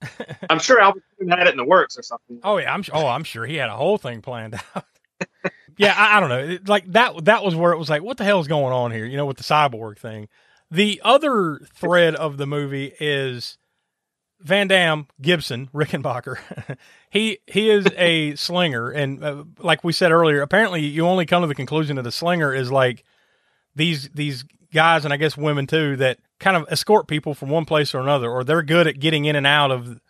I'm sure Albert had it in the works or something. Oh yeah, I'm oh I'm sure he had a whole thing planned out. yeah, I, I don't know. Like that that was where it was like, what the hell is going on here? You know, with the cyborg thing. The other thread of the movie is Van Damme Gibson Rickenbacker. he he is a slinger, and uh, like we said earlier, apparently you only come to the conclusion that a slinger is like these these guys, and I guess women too, that kind of escort people from one place or another, or they're good at getting in and out of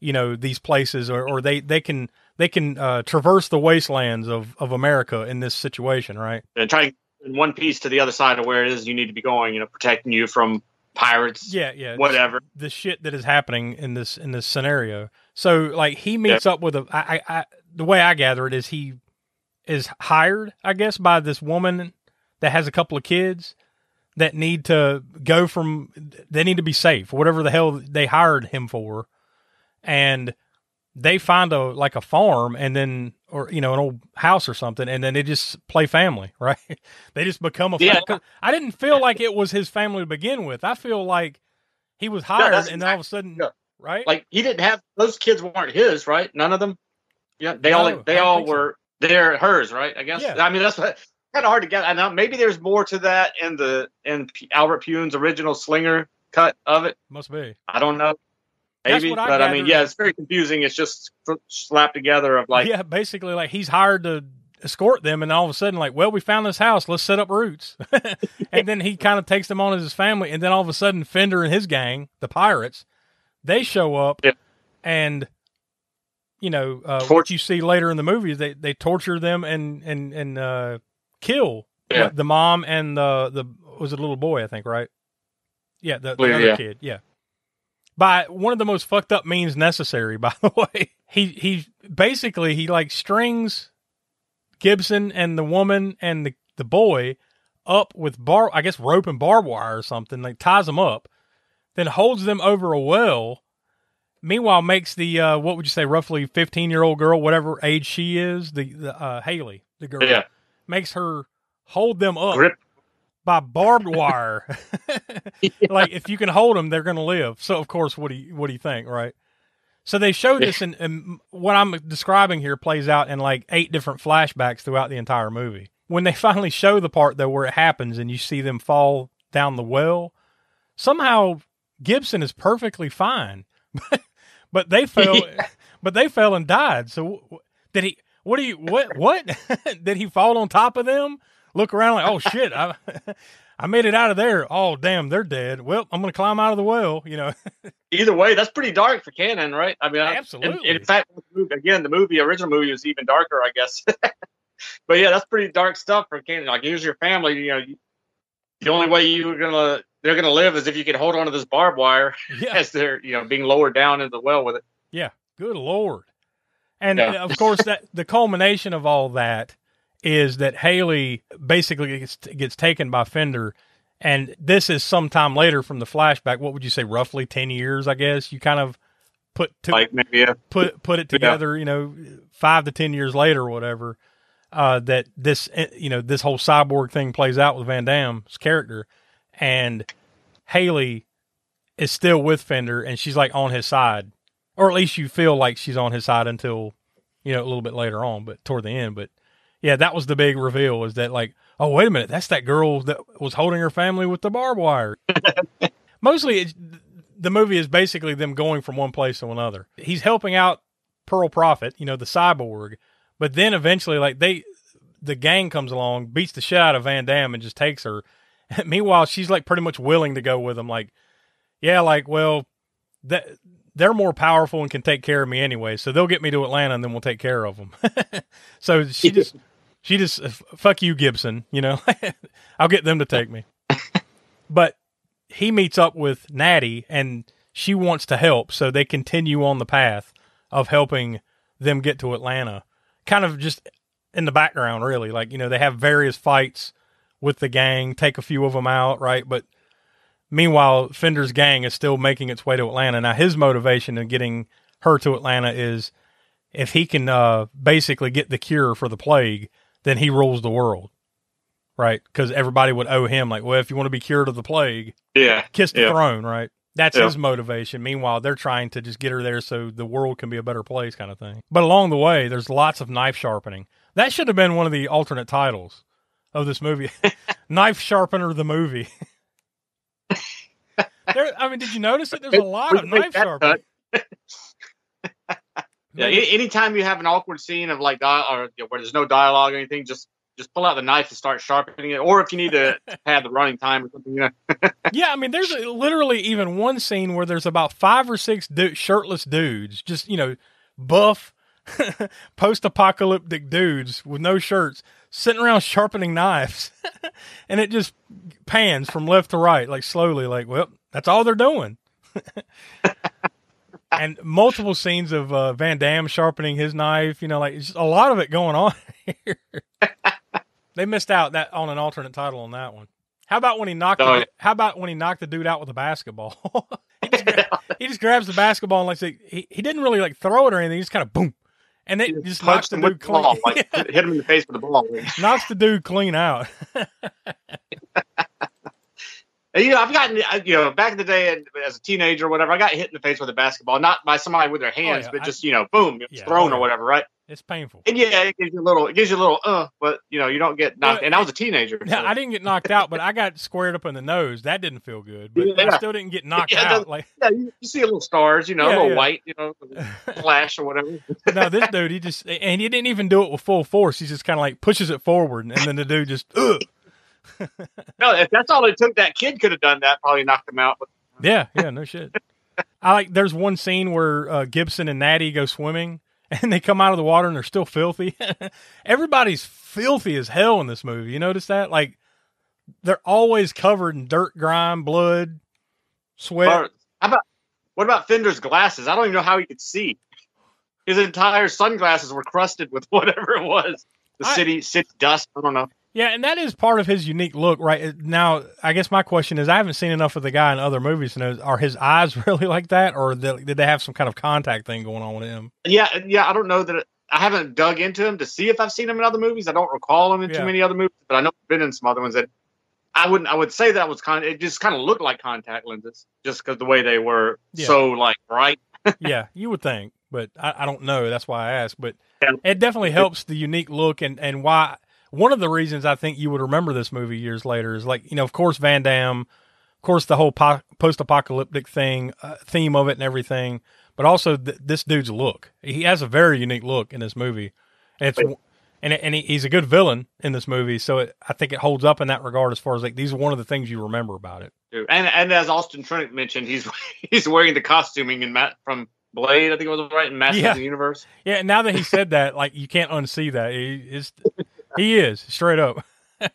you know these places, or, or they they can they can uh, traverse the wastelands of of America in this situation, right? And trying in one piece to the other side of where it is you need to be going. You know, protecting you from pirates. Yeah, yeah. Whatever. The shit that is happening in this in this scenario. So like he meets up with a I, I, I the way I gather it is he is hired, I guess, by this woman that has a couple of kids that need to go from they need to be safe, whatever the hell they hired him for. And they find a like a farm and then or you know an old house or something and then they just play family right they just become a Yeah. family i didn't feel like it was his family to begin with i feel like he was hired that's and then all of a sudden yeah. right Like he didn't have those kids weren't his, right? None of them. Yeah, they No, all they all think so. were they're hers, right? I guess. Yeah. I mean, that's what kind of hard to get. I know maybe there's more to that in the in Albert Pyun's original Slinger cut of it. must be I don't know. Maybe, I but I mean, yeah, it's very confusing. It's just slapped together of like, yeah basically like he's hired to escort them and all of a sudden like well we found this house let's set up roots and then he kind of takes them on as his family and then all of a sudden fender and his gang the pirates they show up Yeah. and you know uh, what you see later in the movie is they, they torture them and and and uh, kill Yeah. the mom and the the was it a little boy I think right yeah the, the Believe- other yeah. kid yeah by one of the most fucked up means necessary by the way he he basically he like strings Gibson and the woman and the the boy up with bar, I guess rope and barbed wire or something. Like ties them up, then holds them over a well. Meanwhile, makes the uh, what would you say, roughly fifteen year old girl, whatever age she is, the the uh, Haley, the girl, Yeah. makes her hold them up Grip. By barbed wire. like if you can hold them, they're going to live. So of course, what do you what do you think, right? So they show this, and, and what I'm describing here plays out in like eight different flashbacks throughout the entire movie. When they finally show the part though where it happens, and you see them fall down the well, somehow Gibson is perfectly fine, but they fell, but they fell and died. So did he? What do you? What? What? did he fall on top of them? Look around like, oh shit, I, I made it out of there. Oh damn, they're dead. Well, I'm gonna climb out of the well. You know. Either way, that's pretty dark for Cannon, right? I mean, Absolutely. and- in fact, again, the movie, original movie, was even darker, I guess. but yeah, that's pretty dark stuff for Cannon. Like, here's your family. You know, the only way you're gonna they're gonna live is if you can hold on to this barbed wire Yeah. as they're you know being lowered down into the well with it. Yeah, good lord. And Yeah. uh, of course, that the culmination of all that is that Haley basically gets, gets taken by Fender, and this is sometime later from the flashback. What would you say, roughly ten years? I guess you kind of put to, Like maybe uh, put put it together. You know, five to ten years later, or whatever. Uh, that this eh, you know this whole cyborg thing plays out with Van Damme's character, and Haley is still with Fender, and she's like on his side, or at least you feel like she's on his side until you know a little bit later on, but toward the end. But yeah, that was the big reveal is that like, oh wait a minute, that's that girl that was holding her family with the barbed wire. Mostly, it's, the movie is basically them going from one place to another. He's helping out Pearl Prophet, you know, the cyborg, but then eventually, like they, the gang comes along, beats the shit out of Van Damme, and just takes her. Meanwhile, she's like pretty much willing to go with him. Like, yeah, like well, that they're more powerful and can take care of me anyway, so they'll get me to Atlanta, and then we'll take care of them. so she just, she just, uh, fuck you, Gibson. You know, I'll get them to take me. but he meets up with Nady, and she wants to help, so they continue on the path of helping them get to Atlanta. Kind of just in the background, really. Like you know, they have various fights with the gang, take a few of them out, right? But meanwhile, Fender's gang is still making its way to Atlanta. Now, his motivation in getting her to Atlanta is if he can uh, basically get the cure for the plague, then he rules the world, right? Because everybody would owe him, like, well, if you want to be cured of the plague, yeah, kiss the yeah. throne, right? That's Yeah. his motivation. Meanwhile, they're trying to just get her there so the world can be a better place, kind of thing. But along the way, there's lots of knife sharpening. That should have been one of the alternate titles of this movie Knife Sharpener the movie. there, I mean, did you notice it? There's a lot of knife sharpening. Yeah, a- anytime you have an awkward scene of like di- or you know, where there's no dialogue or anything, just just pull out the knife and start sharpening it. Or if you need to pad the running time or something, you know. Yeah, I mean, there's literally even one scene where there's about five or six du- shirtless dudes, just you know, buff, post-apocalyptic dudes with no shirts, sitting around sharpening knives, and it just pans from left to right, like slowly, like, well, that's all they're doing. and multiple scenes of uh, Van Damme sharpening his knife, you know, like just a lot of it going on here. they missed out that on an alternate title on that one. How about when he knocked? Oh, the, yeah. How about when he knocked the dude out with a basketball? he, just gra- he just grabs the basketball and like say, he he didn't really like throw it or anything. He just kind of boom, and it just knocks the dude with the clean. ball, like hit him in the face with the ball. knocks the dude clean out. You know, I've gotten, you know, back in the day as a teenager or whatever, I got hit in the face with a basketball, not by somebody with their hands, yeah, but I- just, you know, boom, Yeah, thrown oh, or whatever, right? It's painful. And yeah, it gives you a little, it gives you a little, uh, but, you know, you don't get knocked. Well, and I was a teenager. Yeah, so- I didn't get knocked out, but I got squared up in the nose. That didn't feel good, but I still didn't get knocked Yeah, out. Like yeah, you, see a little stars, you know, Yeah, a little yeah. white, you know, flash or whatever. no, this dude, he just and he didn't even do it with full force. He just kind of like pushes it forward, and then the dude just, ugh. No, if that's all it took, that kid could have done that, probably knocked him out. Yeah, yeah, no shit. I like. There's one scene where uh, Gibson and Nady go swimming, and they come out of the water and they're still filthy. Everybody's filthy as hell in this movie. You notice that? Like they're always covered in dirt, grime, blood, sweat. Or how about what about Fender's glasses? I don't even know how he could see. His entire sunglasses were crusted with whatever it was. the I- city city dust. I don't know. Yeah, and that is part of his unique look, right? Now, I guess my question is, I haven't seen enough of the guy in other movies to know: are his eyes really like that, or did did they have some kind of contact thing going on with him? Yeah, yeah. I don't know that. I haven't dug into him to see if I've seen him in other movies. I don't recall him in Yeah. too many other movies, but I know he's been in some other ones that I wouldn't. I would say that was kind. of It just kind of looked like contact lenses, just because the way they were Yeah. so like bright. yeah, you would think, but I, I don't know. That's why I asked. But Yeah. it definitely helps the unique look and and why. One of the reasons I think you would remember this movie years later is like you know, of course, Van Damme, of course, the whole po- post-apocalyptic thing, uh, theme of it, and everything. But also th- this dude's look. He has a very unique look in this movie. And it's and it, and he, he's a good villain in this movie, so it, I think it holds up in that regard. As far as like these are one of the things you remember about it. And and as Austin Trent mentioned, he's he's wearing the costuming in Matt from Blade. I think it was right in Masters Yeah. of the Universe. Yeah, now that he said that, like you can't unsee that. He is, he is straight up.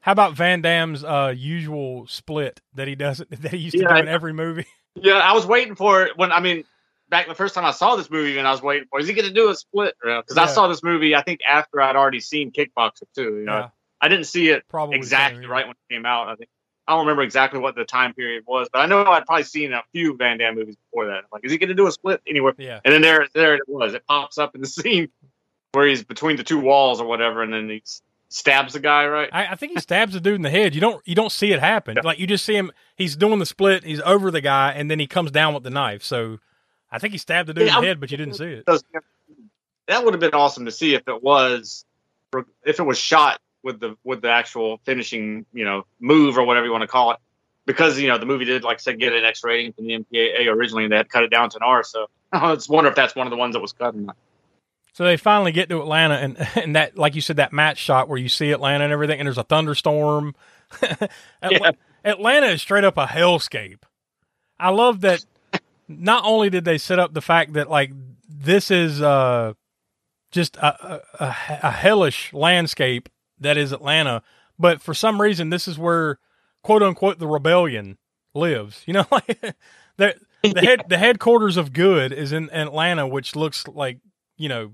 How about Van Damme's uh, usual split that he does that he used to Yeah, do in every movie? Yeah, I was waiting for it when I mean back the first time I saw this movie, and I was waiting for is he going to do a split? Because I saw this movie, I think after I'd already seen Kickboxer too. You know, Yeah, I didn't see it probably exactly right when it came out. I think I don't remember exactly what the time period was, but I know I'd probably seen a few Van Damme movies before that. Like, is he going to do a split anywhere? Yeah, And then there, there it was. It pops up in the scene where he's between the two walls or whatever, and then he stabs the guy. Right? I, I think he stabs the dude in the head. You don't you don't see it happen. Like you just see him. He's doing the split. He's over the guy, and then he comes down with the knife. So I think he stabbed the dude Yeah, in the head, but you didn't see it. That would have been awesome to see if it was, if it was shot with the with the actual finishing, you know, move or whatever you want to call it. Because you know the movie did, like I said, get an X rating from the MPAA originally, and they had cut it down to an R. So I just wonder if that's one of the ones that was cut. So they finally get to Atlanta, and and that, like you said, that match shot where you see Atlanta and everything, and there's a thunderstorm. Atla- Yeah. Atlanta is straight up a hellscape. I love that. Not only did they set up the fact that like this is uh just a, a, a, a hellish landscape that is Atlanta, but for some reason this is where quote unquote the rebellion lives. You know, like the the head the headquarters of good is in Atlanta, which looks like you know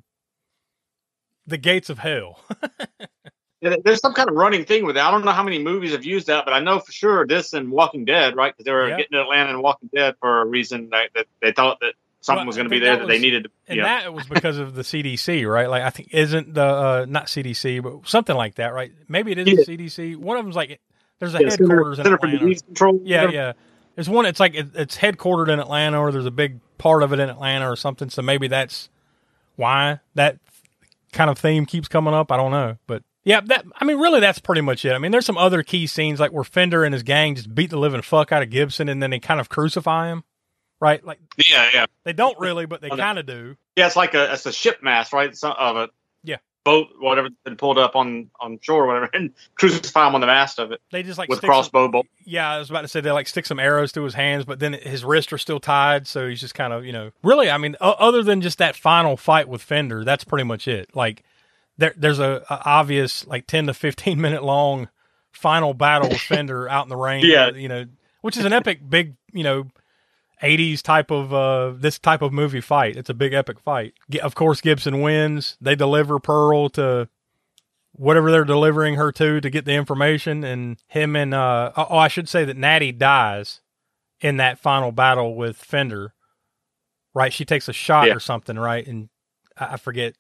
the gates of hell. There's some kind of running thing with it. I don't know how many movies have used that, but I know for sure this and Walking Dead, right? Because they were Yeah. getting to Atlanta and Walking Dead for a reason that, that they thought that something Well, was going to be there that that, they needed. To, and know. that was because of the CDC, right? Like I think isn't the uh, not CDC, but something like that, right? Maybe it is Yeah. the CDC. One of them's like there's a Yeah, Center- headquarters in Center for Atlanta. Control. Yeah, whatever. yeah. There's one. It's like it, it's headquartered in Atlanta, or there's a big part of it in Atlanta, or something. So maybe that's why that kind of theme keeps coming up. I don't know, but yeah, that. I mean, really, that's pretty much it. I mean, there's some other key scenes like where Fender and his gang just beat the living fuck out of Gibson, and then they kind of crucify him, right? Like yeah, yeah. they don't really, but they kind of do. Yeah, it's like a it's a ship mast, right? Some of a Yeah. Boat, whatever, been pulled up on on shore, or whatever, and crucify him on the mast of it They just like with stick some- crossbow bolt. Yeah, I was about to say they like stick some arrows through his hands, but then his wrists are still tied, so he's just kind of you know. Really, I mean, o- other than just that final fight with Fender, that's pretty much it. Like there, there's a, a obvious like ten to fifteen minute long final battle with Fender out in the rain. Yeah. you know, which is an epic, big you know. 80s type of uh this type of movie fight. It's a big epic fight. Of course Gibson wins. They deliver Pearl to whatever they're delivering her to to get the information and him and uh oh I should say that Nady dies in that final battle with Fender. Right? She takes a shot Yeah. or something, right? And I, I forget.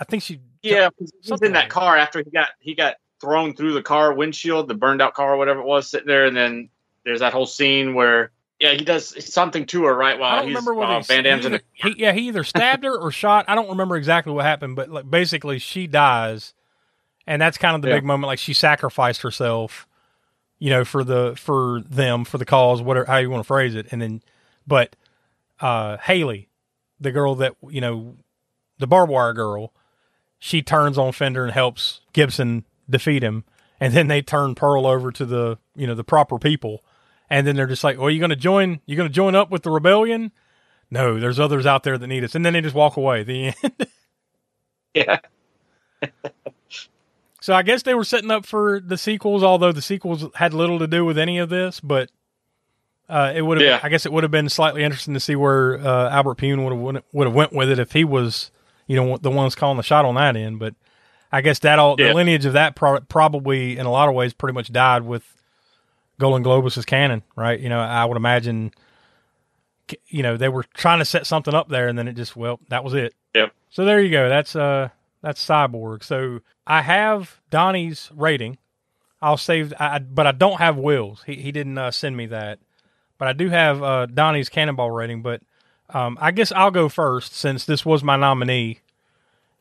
I think she Yeah, he's Something in that car after he got he got thrown through the car windshield, the burned out car or whatever it was, sitting there, and then there's that whole scene where yeah he does something to her right while I don't he's remember whether uh, he, Van Damme's he in the he, yeah, he either stabbed her or shot. I don't remember exactly what happened, but like basically she dies, and that's kind of the Yeah. big moment. Like she sacrificed herself, you know, for the for them for the cause, whatever how you want to phrase it. And then, but uh Haley, the girl that you know, the barbed wire girl, she turns on Fender and helps Gibson defeat him, and then they turn Pearl over to the you know the proper people. And then they're just like, "Well, you going to join? You going to join up with the rebellion?" No, there's others out there that need us. And then they just walk away. The end. yeah So I guess they were setting up for the sequels, although the sequels had little to do with any of this. But uh, it would have. Yeah. I guess it would have been slightly interesting to see where uh, Albert Pyun would have would have went with it if he was you know, the ones calling the shot on that end. But I guess that all Yeah. the lineage of that pro- probably in a lot of ways pretty much died with Golan Globus's Cannon, right? You know, I would imagine, you know, they were trying to set something up there, and then it just well, that was it. Yep. So there you go. That's uh that's Cyborg. So I have Donnie's rating. I'll save, I- but I don't have Will's. He he didn't uh, send me that, but I do have uh, Donnie's Cannonball rating. But um, I guess I'll go first since this was my nominee,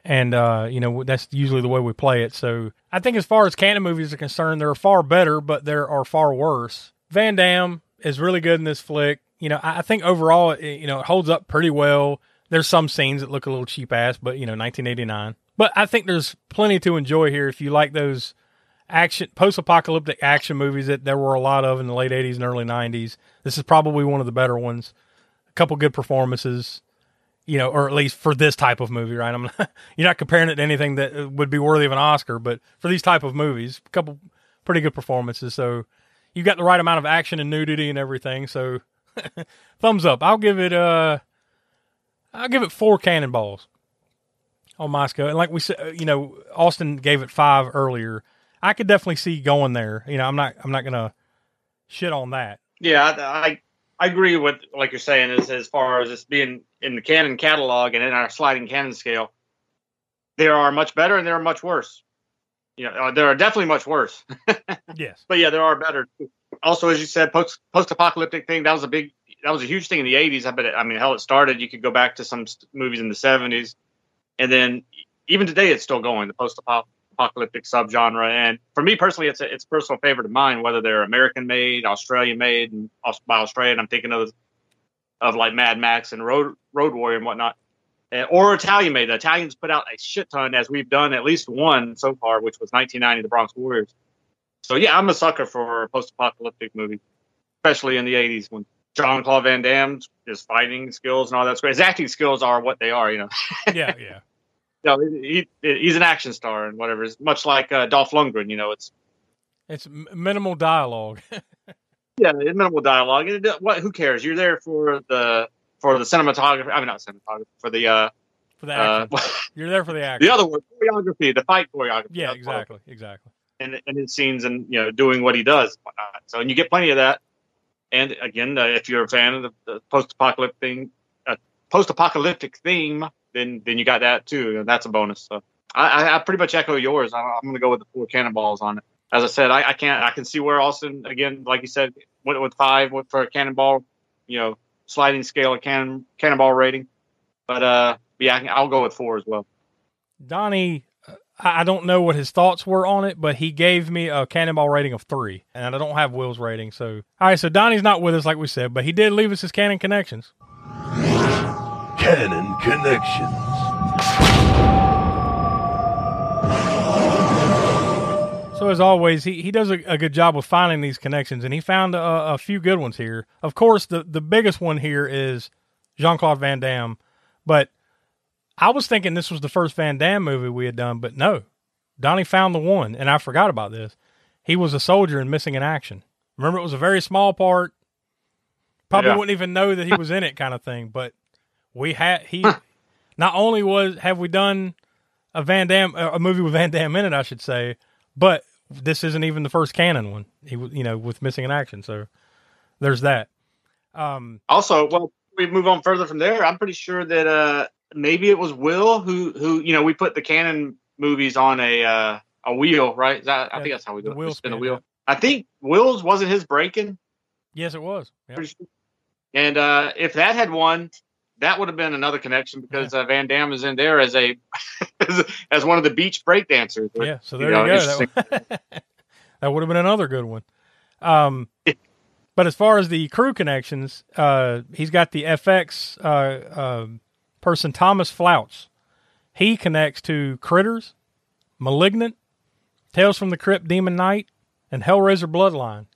and uh, you know that's usually the way we play it. So I think as far as Cannon movies are concerned, there are far better, but there are far worse. Van Damme is really good in this flick. You know, I I think overall, it, you know, it holds up pretty well. There's some scenes that look a little cheap ass, but you know, 1989. But I think there's plenty to enjoy here if you like those action post-apocalyptic action movies that there were a lot of in the late 80s and early 90s. This is probably one of the better ones. A couple good performances, you know, or at least for this type of movie, right? I'm not, you're not comparing it to anything that would be worthy of an Oscar, but for these type of movies, a couple pretty good performances. So you got the right amount of action and nudity and everything. So thumbs up. I'll give it uh I'll give it four cannonballs on scale. And like we said, you know, Austin gave it five earlier. I could definitely see going there. You know, I'm not I'm not gonna shit on that. Yeah, I, I I agree with like you're saying is as far as this being in the Cannon catalog and in our sliding Cannon scale, there are much better and there are much worse. You know, uh, there are definitely much worse, Yes. but yeah, there are better. Also, as you said, post post apocalyptic thing that was a big that was a huge thing in the '80s. I bet. It, I mean, hell, it started. You could go back to some movies in the '70s, and then even today, it's still going. The post apocalyptic subgenre, and for me personally, it's a it's a personal favorite of mine. Whether they're American made, Australian made, and by Australian, I'm thinking of of like Mad Max and Road Road Warrior and whatnot, uh, or Italian made. The Italians put out a shit ton, as we've done at least one so far, which was 1990, The Bronx Warriors. So yeah, I'm a sucker for post-apocalyptic movies, especially in the 80s when John Claude Van Damme's his fighting skills and all that's great. His acting skills are what they are, you know. Yeah, yeah. No, he, he, he's an action star and whatever. It's much like uh, Dolph Lundgren, you know. It's It's minimal dialogue. yeah, it's minimal dialogue. And it, what? Who cares? You're there for the for the cinematography. I mean, not cinematography for the uh, for the uh. You're there for the action. the other word, choreography, the fight choreography. Yeah, That's what- exactly, exactly. and, and his scenes and you know doing what he does. whatnot. So and you get plenty of that. And again, uh, if you're a fan of the, the post-apocalyptic thing, uh, post-apocalyptic theme, then then you got that too, and that's a bonus. So I, I, I pretty much echo yours. I'm, I'm going to go with the four cannonballs on it. As I said, I, I can't. I can see where Austin again, like you said, went with five went for a cannonball, you know, sliding scale of cannon cannonball rating. But uh, yeah, I can, I'll go with four as well. Donnie, I I don't know what his thoughts were on it, but he gave me a cannonball rating of three, and I don't have Will's rating. So, all right, so Donnie's not with us, like we said, but he did leave us his cannon connections. Cannon Connections. So, as always, he, he does a, a good job of finding these connections, and he found a, a few good ones here. Of course, the, the biggest one here is Jean Claude Van Damme, but I was thinking this was the first Van Damme movie we had done, but no. Donnie found the one, and I forgot about this. He was a soldier in Missing in Action. Remember, it was a very small part. Probably Yeah. wouldn't even know that he was in it, kind of thing. But we had he. not only was have we done a Van Damme a movie with Van Damme in it, I should say, but this isn't even the first Cannon one. He you know, with Missing in Action. So there's that. Um, Also, well, we move on further from there. I'm pretty sure that uh, maybe it was Will who who you know we put the Cannon movies on a uh, a wheel, right? Is that, I think that's how we do the it. wheel spin a wheel. yeah. I think Will's wasn't his breaking, yes, it was. Yep. sure. and uh, if that had won, that would have been another connection because uh, Van Damme is in there as a as, as one of the beach break dancers. Yeah, so You there know, you, go. That, that would have been another good one. Um, but as far as the crew connections, uh, he's got the FX uh, uh, person Thomas Floutz. He connects to Critters, Malignant, Tales from the Crypt, Demon Knight, and Hellraiser Bloodline.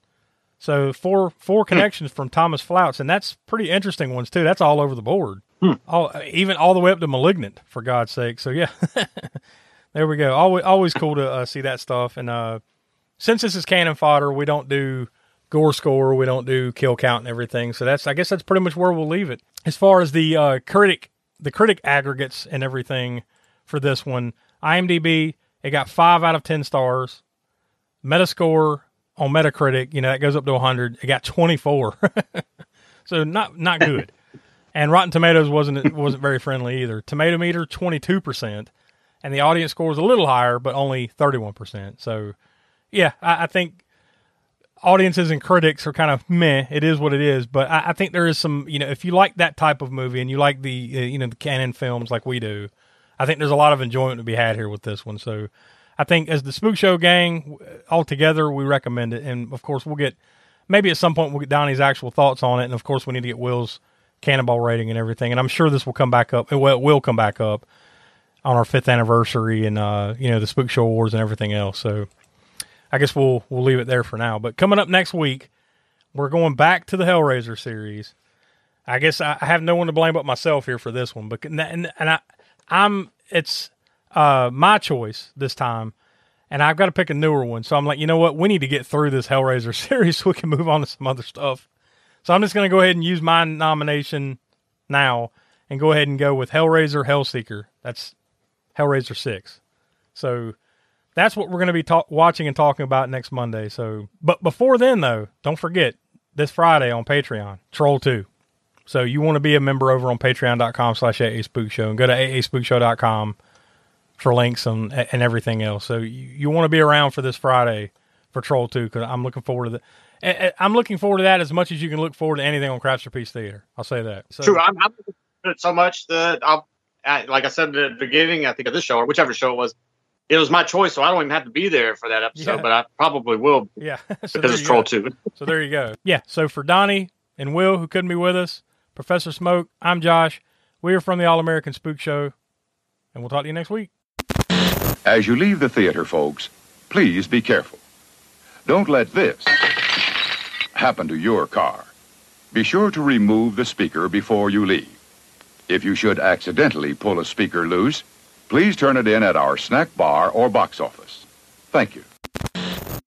So four four connections from Thomas Floutz, and that's pretty interesting ones too. That's all over the board, all even all the way up to Malignant, for God's sake. So yeah, there we go. Always always cool to uh, see that stuff. And uh, since this is cannon fodder, we don't do gore score, we don't do kill count and everything. So that's I guess that's pretty much where we'll leave it. As far as the uh, critic the critic aggregates and everything for this one. IMDb, it got five out of 10 stars. Metascore on Metacritic, you know, that goes up to 100. It got 24. so not not good. and Rotten Tomatoes wasn't wasn't very friendly either. Tomato meter 22%, and the audience score was a little higher, but only 31%. So, yeah, I, I think audiences and critics are kind of meh. It is what it is. But I, I, think there is some, you know, if you like that type of movie and you like the, uh, you know, the Cannon films like we do, I think there's a lot of enjoyment to be had here with this one. So I think as the Spook Show gang all together, we recommend it. And of course, we'll get maybe at some point we'll get Donnie's actual thoughts on it. And of course, we need to get Will's cannonball rating and everything. And I'm sure this will come back up. Well, it will come back up on our fifth anniversary and uh, you know the Spook Show Awards and everything else. So I guess we'll we'll leave it there for now. But coming up next week, we're going back to the Hellraiser series. I guess I, have no one to blame but myself here for this one. But and, and I I'm it's uh, my choice this time, and I've got to pick a newer one. So I'm like, you know what? We need to get through this Hellraiser series so we can move on to some other stuff. So I'm just going to go ahead and use my nomination now and go ahead and go with Hellraiser Hellseeker. That's Hellraiser 6. So that's what we're going to be ta- watching and talking about next Monday. So, but before then, though, don't forget this Friday on Patreon, Troll 2. So you want to be a member over on patreon.com slash AA Spook Show and go to aaspookshow.com for links and, and everything else. So you, you want to be around for this Friday for Troll 2 because I'm looking forward to that. I'm looking forward to that as much as you can look forward to anything on Crafts Piece Theater. I'll say that. So, True. I'm, I'm looking forward to it so much that I'll, like I said at the beginning, I think of this show or whichever show it was, it was my choice, so I don't even have to be there for that episode, yeah. but I probably will. Yeah, so because it's Troll go. Two. so there you go. Yeah. So for Donnie and Will, who couldn't be with us, Professor Smoak, I'm Josh. We are from the All American Spook Show, and we'll talk to you next week. As you leave the theater, folks, please be careful. Don't let this happen to your car. Be sure to remove the speaker before you leave. If you should accidentally pull a speaker loose, please turn it in at our snack bar or box office. Thank you.